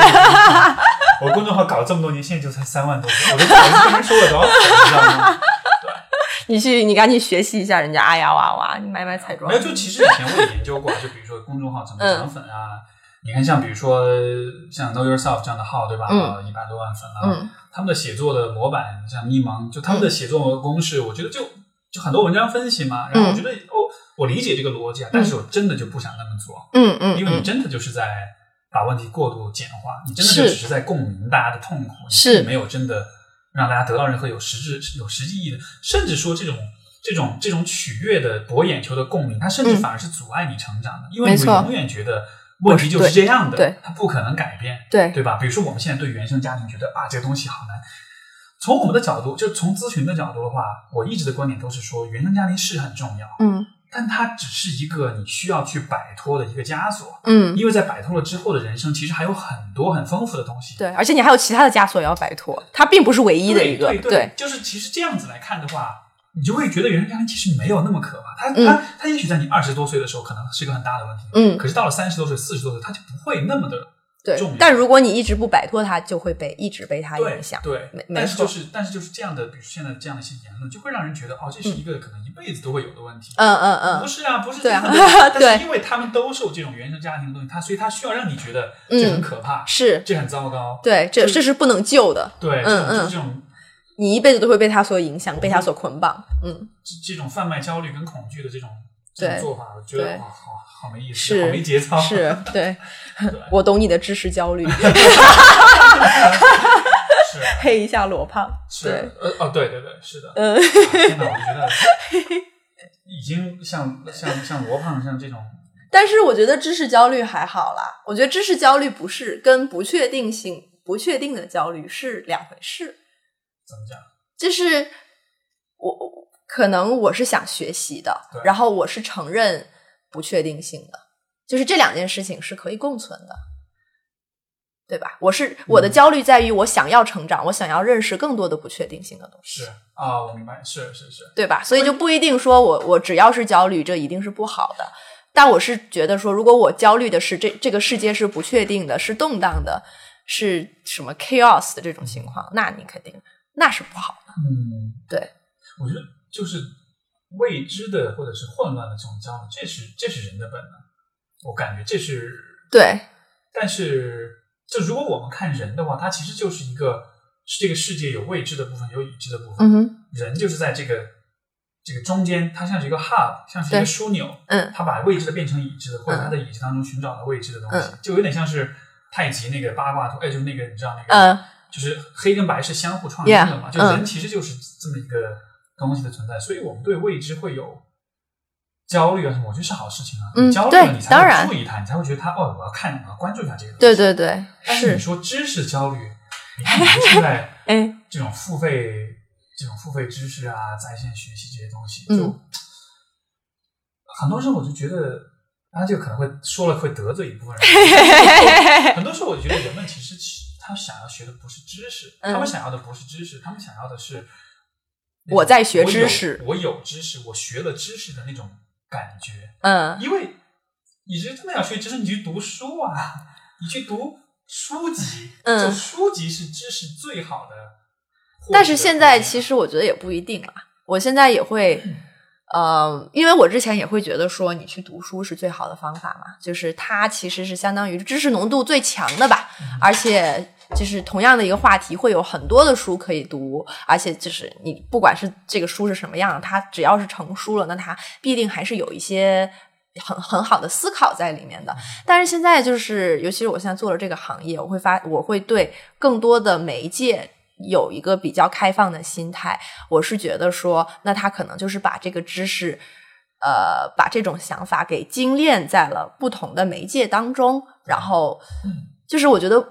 我公众号搞了这么多年，现在就才三万多，我都不好意思跟人说了多少次，你知道吗？你去，你赶紧学习一下人家阿呀娃娃，你买买彩妆。没有，就其实以前我也研究过，就比如说公众号怎么嗯涨粉啊。你看，像比如说像 Know Yourself 这样的号，对吧？嗯一百多万粉了，嗯他们的写作的模板，像迷茫，就他们的写作公式，我觉得就就很多文章分析嘛。然后我觉得、哦，我理解这个逻辑啊，但是我真的就不想那么做。嗯嗯嗯，因为你真的就是在把问题过度简化，你真的就只是在共鸣大家的痛苦，是。没有真的让大家得到任何有实质、有实际意义的，甚至说这种这种这种取悦的博眼球的共鸣，它甚至嗯。反而是阻碍你成长的，因为你永远觉得问题就是这样的，对对它不可能改变，对对吧？比如说我们现在对原生家庭觉得啊，这个东西好难。从我们的角度，就从咨询的角度的话，我一直的观点都是说，原生家庭是很重要，嗯但它只是一个你需要去摆脱的一个枷锁。嗯，因为在摆脱了之后的人生，其实还有很多很丰富的东西。对，而且你还有其他的枷锁也要摆脱，它并不是唯一的一个。对对就是其实这样子来看的话，你就会觉得原生家庭其实没有那么可怕。它嗯它它也许在你二十多岁的时候可能是一个很大的问题，嗯可是到了三十多岁、四十多岁，它就不会那么的对。但如果你一直不摆脱它，就会被一直被它影响。对没，没错但是就是但是就是这样的，比如现在这样的一些言论，就会让人觉得哦，这是一个可能一辈子都会有的问题。嗯嗯嗯，不是啊，不是啊这样的 <laughs> 但对是因为他们都受这种原生家庭的东西，他所以他需要让你觉得这很可怕，是这很糟糕。对，这这是不能救的，对，就是这种你一辈子都会被他所影响，被他所捆绑。嗯，这这种贩卖焦虑跟恐惧的这种这种做法，我觉得好好没意思，好没节操。是 <laughs> 对，对我懂你的知识焦虑，<laughs> <laughs> 是黑一下罗胖。是，呃哦，对对对，是的。嗯啊天哪，我觉得已经像像像罗胖像这种，但是我觉得知识焦虑还好啦，我觉得知识焦虑不是跟不确定性、不确定的焦虑是两回事。怎么讲？就是我我可能我是想学习的，然后我是承认不确定性的，就是这两件事情是可以共存的，对吧？我是我的焦虑在于我想要成长，我想要认识更多的不确定性的东西，是啊，我明白，是是是，对吧？所以就不一定说我我只要是焦虑，这一定是不好的。但我是觉得说，如果我焦虑的是这这个世界是不确定的，是动荡的，是什么 chaos 的这种情况，那你肯定那是不好的。嗯，对，我觉得就是未知的或者是混乱的这种焦虑，这是这是人的本能，我感觉这是对，但是，就如果我们看人的话，它其实就是一个是这个世界有未知的部分，有已知的部分。人就是在这个这个中间，它像是一个 hub，像是一个枢纽，嗯它把未知的变成已知的，或者它在已知当中寻找了未知的东西，就有点像是太极那个八卦图，哎，就是那个你知道那个，嗯就是黑跟白是相互创新的嘛 Yeah，就人其实就是这么一个东西的存在，所以我们对未知会有焦虑啊什么，我觉得是好事情啊。嗯焦虑了，你才会注意它，你才会觉得它哦，我要看，我要关注一下这个东西。对对对，但是你，说知识焦虑，<laughs> 你看你现在哎，这种付费、这种付费知识啊、在线学习这些东西，嗯就、很多时候我就觉得，当然这个可能会说了会得罪一部分人。<laughs> 很多时候我觉得人们其实他想要学的不是知识，嗯他们想要的不是知识，他们想要的是我在学知识我有知识，我学了知识的那种感觉。嗯，因为你是真的要学知识，你去读书啊，你去读书籍，嗯就书籍是知识最好的。但是现在其实我觉得也不一定啊。我现在也会，呃，因为我之前也会觉得说，你去读书是最好的方法嘛，就是它其实是相当于知识浓度最强的吧，而且就是同样的一个话题，会有很多的书可以读，而且就是你不管是这个书是什么样，它只要是成书了，那它必定还是有一些。很很好的思考在里面的，但是现在就是，尤其是我现在做了这个行业，我会发，我会对更多的媒介有一个比较开放的心态。我是觉得说，那他可能就是把这个知识，呃，把这种想法给精炼在了不同的媒介当中，然后就是我觉得。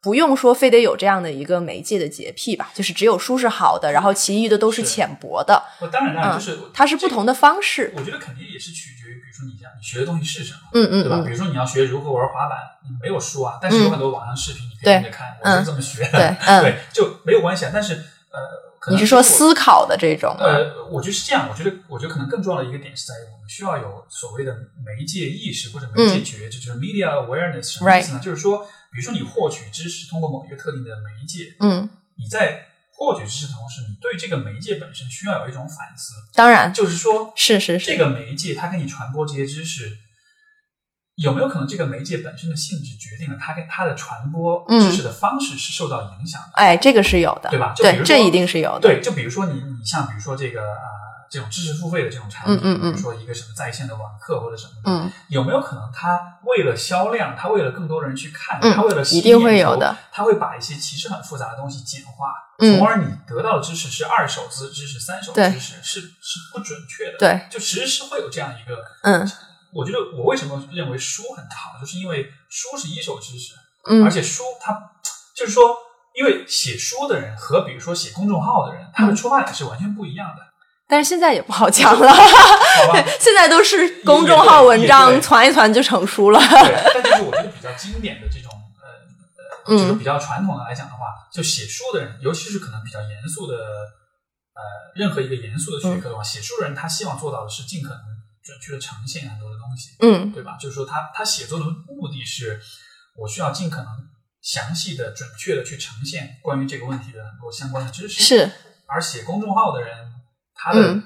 不用说，非得有这样的一个媒介的洁癖吧，就是只有书是好的，然后其余的都是是浅薄的。我当然当然就是、嗯它是不同的方式。我觉得肯定也是取决于，比如说你讲你学的东西是什么，嗯嗯对吧？嗯比如说你要学如何玩滑板，你没有书啊，但是有很多网上视频，你可以对跟着看，我是这么学的，对就没有关系啊。但是呃，可能你是说思考的这种？呃，我觉得是这样。我觉得，我觉得可能更重要的一个点是在于，我们需要有所谓的媒介意识或者媒介觉知，就是 media awareness。什么意思呢？就是说，比如说你获取知识通过某一个特定的媒介，嗯，你在获取知识的同时，你对这个媒介本身需要有一种反思，当然。就是说，是是是，这个媒介它给你传播这些知识，有没有可能这个媒介本身的性质决定了它跟它的传播嗯。知识的方式是受到影响的？哎，这个是有的，对吧？就比如说这一定是有的。对，就比如说你你像比如说这个呃这种知识付费的这种产品，嗯嗯嗯。比如说一个什么在线的网课或者什么的，嗯。有没有可能他为了销量，他为了更多人去看，嗯他为了吸引一定会有的，他会把一些其实很复杂的东西简化，嗯。从而你得到的知识是二手资知识、三手知识，是是不准确的。对，就其实是会有这样一个，嗯。我觉得我为什么认为书很好，就是因为书是一手知识，嗯。而且书它就是说，因为写书的人和比如说写公众号的人，他的出发点是完全不一样的，但是现在也不好讲了？<laughs> 现在都是公众号文章对传一传就成书了。对，但就是我觉得比较经典的这种呃呃，就是嗯比较传统的来讲的话，就写书的人，尤其是可能比较严肃的呃，任何一个严肃的学科的话，写书的人他希望做到的是尽可能准确的呈现很多的东西，嗯对吧？就是说他他写作的目的是，我需要尽可能详细的、准确的去呈现关于这个问题的很多相关的知识。，是，而写公众号的人，他的嗯。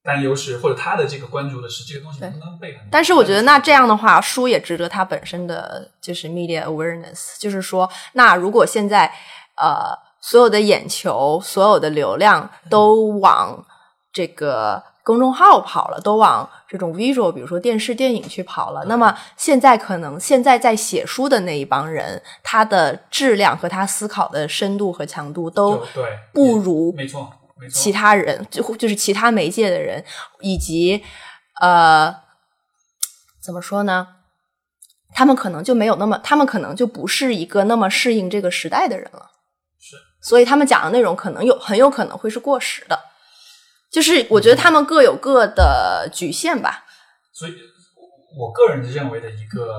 担忧是，或者他的这个关注的是，这个东西能不能被。但是我觉得那这样的话，书也值得它本身的就是 media awareness，就是说，那如果现在呃所有的眼球、所有的流量都往这个公众号跑了，都往这种 visual，比如说电视、电影去跑了，那么现在可能现在在写书的那一帮人，他的质量和他思考的深度和强度都对不如，没错，其他人，就就是其他媒介的人，以及呃，怎么说呢？他们可能就没有那么，他们可能就不是一个那么适应这个时代的人了。是，所以他们讲的内容可能有很有可能会是过时的。就是我觉得他们各有各的局限吧。所以，我个人认为的一个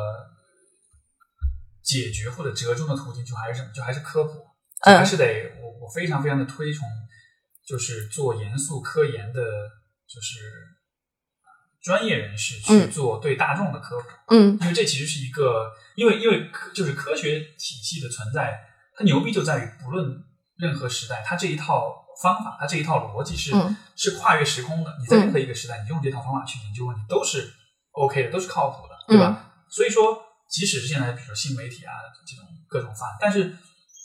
解决或者折中的途径，就还是什么？就还是科普，还是得我我非常非常的推崇，就是做严肃科研的，就是专业人士去嗯做对大众的科普。嗯因为这其实是一个，因为因为科就是科学体系的存在，它牛逼就在于不论任何时代，它这一套方法，它这一套逻辑是、嗯是跨越时空的。你在任何一个时代，你用这套方法去研究问题都是 OK 的，都是靠谱的，对吧？嗯所以说，即使是现在比如说新媒体啊这种各种发，但是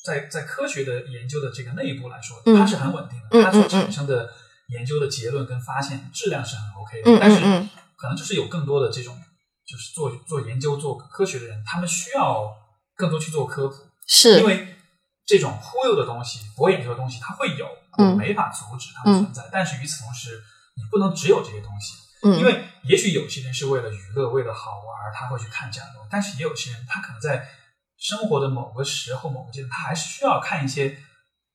在在科学的研究的这个内部来说，嗯它是很稳定的，嗯它所产生的研究的结论跟发现质量是很 OK 的，嗯但是可能就是有更多的这种，就是做做研究、做科学的人，他们需要更多去做科普，是因为这种忽悠的东西、博眼球的东西，它会有，嗯我没法阻止它的存在。但是与此同时，你不能只有这些东西，嗯，因为也许有些人是为了娱乐、为了好玩，他会去看这样的但是也有些人他可能在生活的某个时候、某个阶段，他还是需要看一些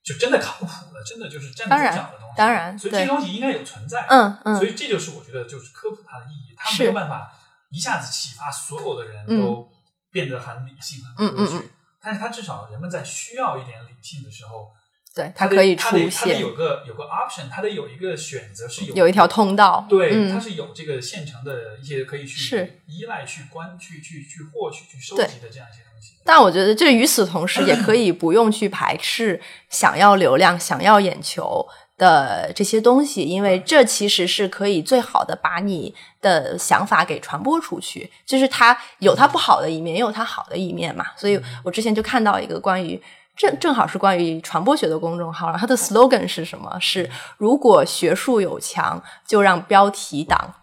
就真的靠谱的、真的就是站得住脚的东西。当然所以这些东西应该有存在。嗯嗯所以这就是我觉得就是科普它的意义，它没有办法一下子启发所有的人嗯都变得很理性、嗯很科学。嗯嗯但是它至少人们在需要一点理性的时候，对，它可以出现有个有个 option，它得有一个选择是有有一条通道，对，嗯它是有这个现成的一些可以去是依赖、去关、去去去获取、去收集的这样一些东西。但我觉得，这与此同时，<clears throat> 也可以不用去排斥想要流量、想要眼球的这些东西，因为这其实是可以最好的把你的想法给传播出去。就是它有它不好的一面，也有它好的一面嘛。所以我之前就看到一个关于。正正好是关于传播学的公众号，它的 slogan 是什么？是如果学术有强，就让标题党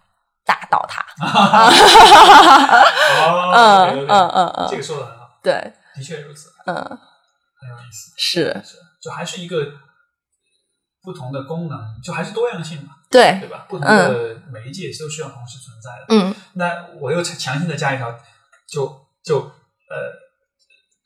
打倒它。哦 <laughs> <laughs> 嗯嗯嗯嗯这个说的很好，对，的确如此，嗯，很有意思。是是，就还是一个不同的功能，就还是多样性嘛，对，对吧？不同的媒介都需要同时存在的。嗯那我又强强行的加一条，就就呃。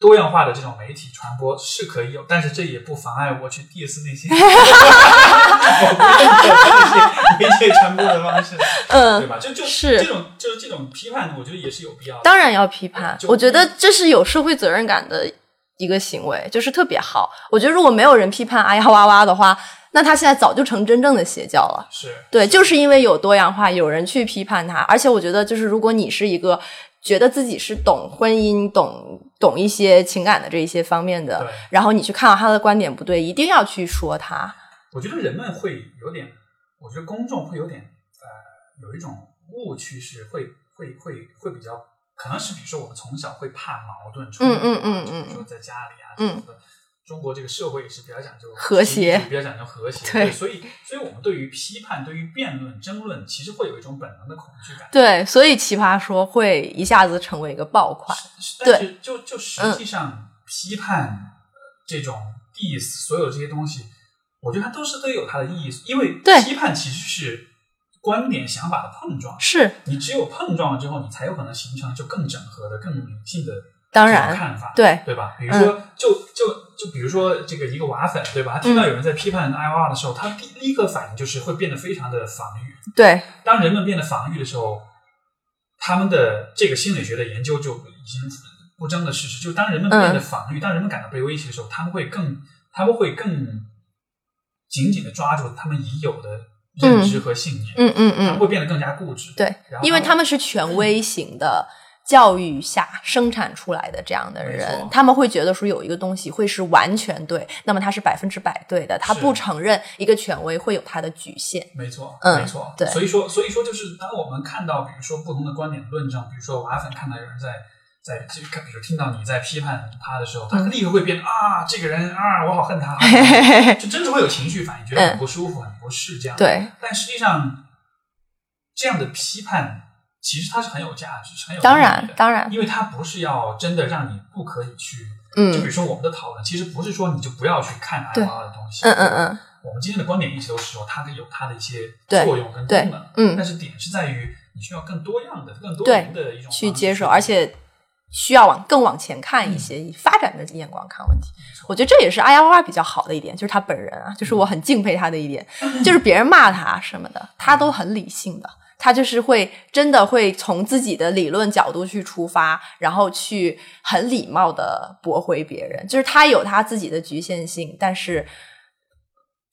多样化的这种媒体传播是可以有，但是这也不妨碍我去 diss 那些 <laughs> 我不认可的那些媒介传播的方式，嗯对嗯，吧？就就是这种就是这种批判，我觉得也是有必要的。当然要批判。我觉得这是有社会责任感的一个行为，就是特别好。我觉得如果没有人批判哎呀哇哇的话，那他现在早就成真正的邪教了。是对，就是因为有多样化，有人去批判他，而且我觉得，就是如果你是一个觉得自己是懂婚姻、懂懂一些情感的这一些方面的，然后你去看到他的观点不对，一定要去说他。我觉得人们会有点，我觉得公众会有点呃，有一种误区是会会会会比较，可能是比如说我们从小会怕矛盾冲突啊，嗯嗯嗯嗯比如说在家里啊，嗯什么的。中国这个社会也是比较讲究和谐。比较讲究和谐，对。所以所以我们对于批判、对于辩论、争论，其实会有一种本能的恐惧感。对，所以奇葩说会一下子成为一个爆款。但是就就实际上批判、呃这种 diss 所有这些东西，我觉得它都是都有它的意义，因为对。批判其实是观点想法的碰撞，是，你只有碰撞了之后，你才有可能形成就更整合的、更理性的当然看法，对对吧？比如说，就就就比如说这个一个瓦粉，对吧？他听到有人在批判 I O R 的时候，他第一个反应就是会变得非常的防御。对，当人们变得防御的时候，他们的这个心理学的研究就已经不争的事实，就当人们变得防御，当人们感到被威胁的时候，他们会更他们会更紧紧的抓住他们已有的认知和信念，嗯嗯他们嗯，会变得更加固执。对因为他们是权威型的。教育下生产出来的这样的人，他们会觉得说有一个东西会是完全对，那么他是百分之百对的，他不承认一个权威会有他的局限。没错，嗯没错，对所以说，所以说，就是当我们看到，比如说不同的观点论证，比如说瓦粉看到有人在在这个，比如听到你在批判他的时候，他嗯立刻会变得啊，这个人啊，我好恨他，好恨他就真的会有情绪反应，觉得很不舒服，很不适这样。，对，但实际上这样的批判其实它是很有价值，是很有当然当然，因为它不是要真的让你不可以去。嗯就比如说我们的讨论，其实不是说你就不要去看爱对娃的东西。嗯嗯嗯，我们今天的观点一直都是说它有它的一些作用跟功能，嗯但是点是在于你需要更多样的、更多元的一种去接受，而且需要往更往前看一些，嗯以发展的眼光看问题。我觉得这也是阿呀哇哇比较好的一点，就是他本人啊，就是我很敬佩他的一点，<laughs> 就是别人骂他什么的，他都很理性的。他就是会真的会从自己的理论角度去出发，然后去很礼貌的驳回别人。就是他有他自己的局限性，但是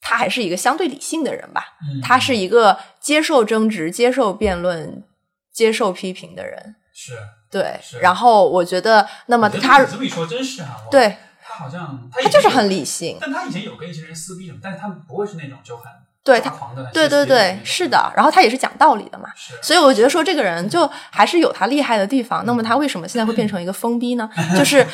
他还是一个相对理性的人吧。嗯他是一个接受争执、接受辩论、接受批评的人。是。对是，然后我觉得，那么他你这么一说，真是啊，对他好像他他就是很理性，但他以前有跟一些人撕逼什么，但是他们不会是那种就很对他对对对，是，的。然后他也是讲道理的嘛，所以我觉得说这个人就还是有他厉害的地方。那么他为什么现在会变成一个疯逼呢？<laughs> 就是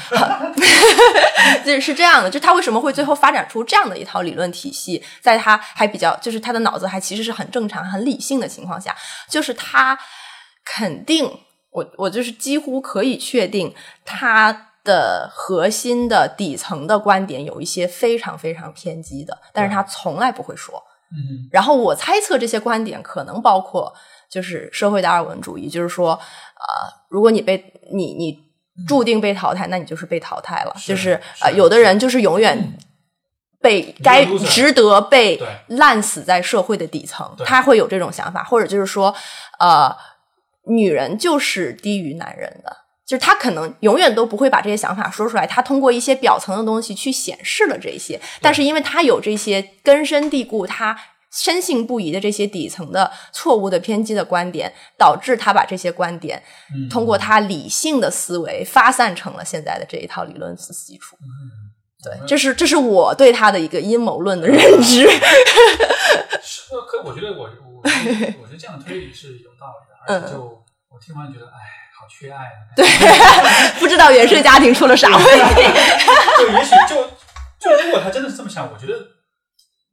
<laughs> 就是是这样的，就他为什么会最后发展出这样的一套理论体系，在他还比较就是他的脑子还其实是很正常、很理性的情况下，就是他肯定。我我就是几乎可以确定，他的核心的底层的观点有一些非常非常偏激的，但是他从来不会说。嗯然后我猜测这些观点可能包括就是社会达尔文主义，就是说，呃，如果你被你你注定被淘汰，那你就是被淘汰了。是就是呃，有的人就是永远被该值得被烂死在社会的底层，他会有这种想法，或者就是说，呃，女人就是低于男人的。就是他可能永远都不会把这些想法说出来，他通过一些表层的东西去显示了这些，但是因为他有这些根深蒂固、他深信不疑的这些底层的错误的偏激的观点，导致他把这些观点嗯。通过他理性的思维发散成了现在的这一套理论基基础。对，这是这是我对他的一个阴谋论的认知。是，可我觉得我我我觉得我觉得这样的推理是有道理的，而且就我听完觉得，哎，好缺爱啊。对，<laughs> 不知道原生家庭出了啥问题。<laughs> 就也许就就如果他真的是这么想，我觉得，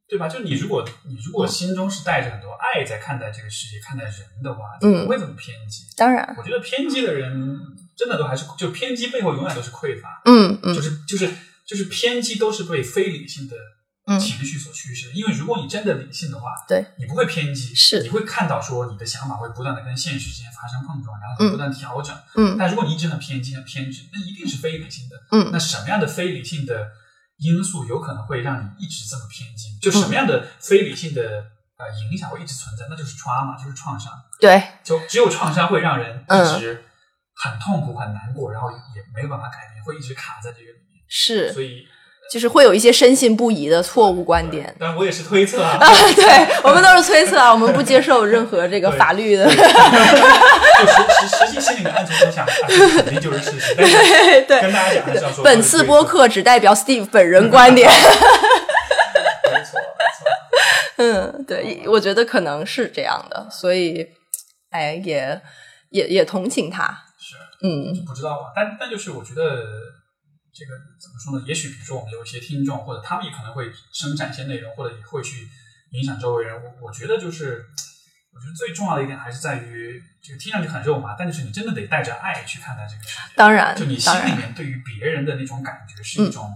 对吧？就你如果你如果心中是带着很多爱在看待这个世界、看待人的话，嗯不会这么偏激。当然，我觉得偏激的人真的都还是就偏激背后永远都是匮乏，嗯嗯就是就是就是偏激都是被非理性的嗯情绪所驱使的。因为如果你真的理性的话，对你不会偏激，是你会看到说你的想法会不断的跟现实之间发生碰撞，然后会不断调整。嗯但如果你一直很偏激、很偏执，那一定是非理性的。嗯那什么样的非理性的因素有可能会让你一直这么偏激？就什么样的非理性的呃影响会一直存在？那就是 trauma，就是创伤。对，就只有创伤会让人嗯一直很痛苦、很难过，然后也没有办法改变，会一直卡在这个里面。是，所以，就是会有一些深信不疑的错误观点。但我也是推测啊，啊，对我们都是推测啊，我们不接受任何这个法律的。就实实实际心里面暗中都想，肯定就是事实。对对，跟大家讲还是要说，本次播客只代表 Steve 本人观点。没错，没错。嗯，对，我觉得可能是这样的，所以，哎，也也也同情他。是，嗯就不知道吧。但但就是我觉得这个怎么说呢？也许比如说我们有一些听众，或者他们也可能会生产一些内容，或者也会去影响周围人。我我觉得就是，我觉得最重要的一点还是在于，这个听上去很肉麻，但就是你真的得带着爱去看待这个世界。当然就你，心，里面对于别人的那种感觉是一种，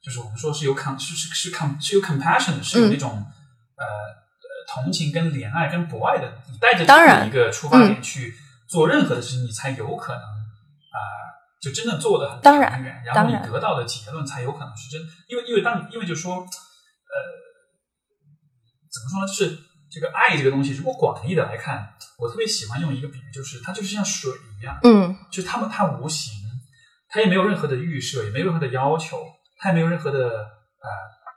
就是我们说是有 com 是是是 com 是有 compassion 的，是有那种、呃呃同情跟怜爱跟博爱的。你带着这样的一个出发点去做任何的事情，你才有可能啊、就真的做的很当然长远，然后你得到的结论才有可能是真。因为因为当你因为就说呃怎么说呢，就是这个爱这个东西，如果广义的来看，我特别喜欢用一个比喻，就是它就是像水一样。嗯就是他们它无形，它也没有任何的预设，也没有任何的要求，它也没有任何的呃，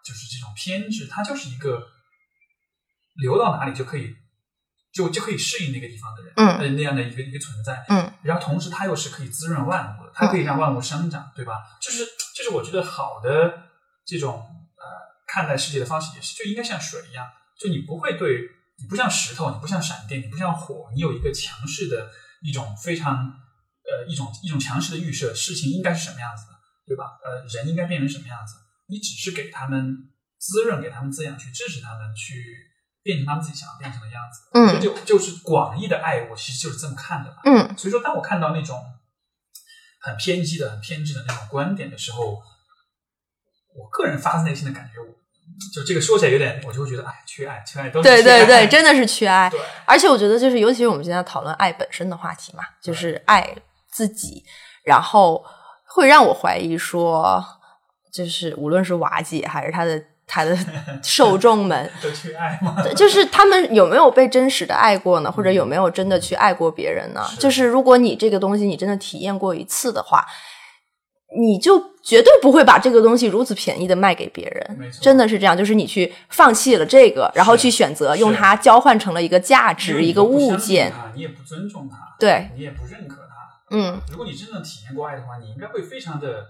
就是这种偏执，它就是一个流到哪里就可以就就可以适应那个地方的人，嗯呃那样的一个一个存在。嗯然后同时它又是可以滋润万物的，它可以让万物生长，对吧？就是就是我觉得好的这种呃看待世界的方式也是，就应该像水一样，就你不会对你不像石头，你不像闪电，你不像火，你有一个强势的一种非常呃一种一种强势的预设，事情应该是什么样子的，对吧？呃，人应该变成什么样子，你只是给他们滋润，给他们滋养，去支持他们去变成他们自己想要变成的样子。嗯就就是广义的爱，我其实就是这么看的嘛。嗯所以说，当我看到那种很偏激的、很偏执的那种观点的时候，我个人发自内心的感觉，我就这个说起来有点，我就会觉得，哎，缺爱，缺爱都是对对对，真的是缺爱。对而且我觉得，就是尤其是我们现在讨论爱本身的话题嘛，就是爱自己，然后会让我怀疑说，就是无论是瓦解还是他的他的受众们，<laughs> 都缺爱吗？就是他们有没有被真实的爱过呢？或者有没有真的去爱过别人呢？是就是如果你这个东西你真的体验过一次的话，你就绝对不会把这个东西如此便宜的卖给别人真的是这样，就是你去放弃了这个，然后去选择用它交换成了一个价值、一个物件。他，你也不尊重他，对，你也不认可他。嗯，如果你真正体验过爱的话，你应该会非常的，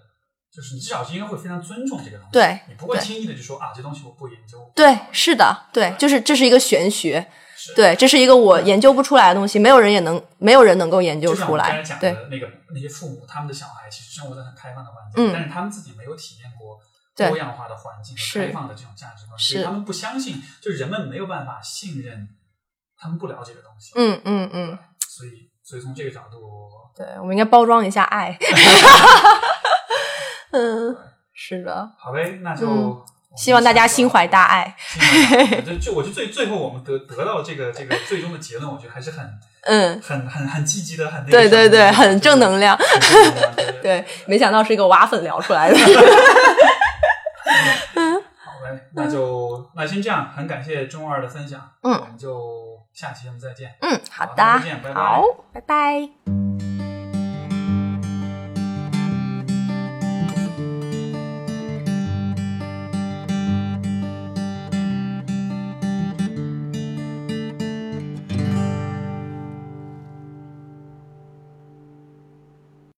就是你至少是应该会非常尊重这个东西。对你不会轻易的就说啊，这东西我不研究。对，是的，对，就是这是一个玄学，对，这是一个我研究不出来的东西，没有人也能，没有人能够研究出来我刚才讲。对，的那个那些父母，他们的小孩其实生活在很开放的环境，嗯但是他们自己没有体验过多样化的环境开放的这种价值观，所以他们不相信，就是人们没有办法信任他们不了解的东西。嗯嗯嗯，所以所以从这个角度，对，我们应该包装一下爱。<laughs> <laughs> 嗯，<laughs> 是的，好呗，那就、嗯希望大家心怀大爱。就就我就最最后我们得得到这个这个最终的结论，我觉得还是很嗯，很很很积极的，很那个对对对，很正能量。对 <laughs> 没想到是一个挖粉聊出来的。<laughs> 嗯好呗，那就那先这样，很感谢中二的分享，嗯我们就下期节目再见。嗯，好好的再见拜拜，好，拜拜。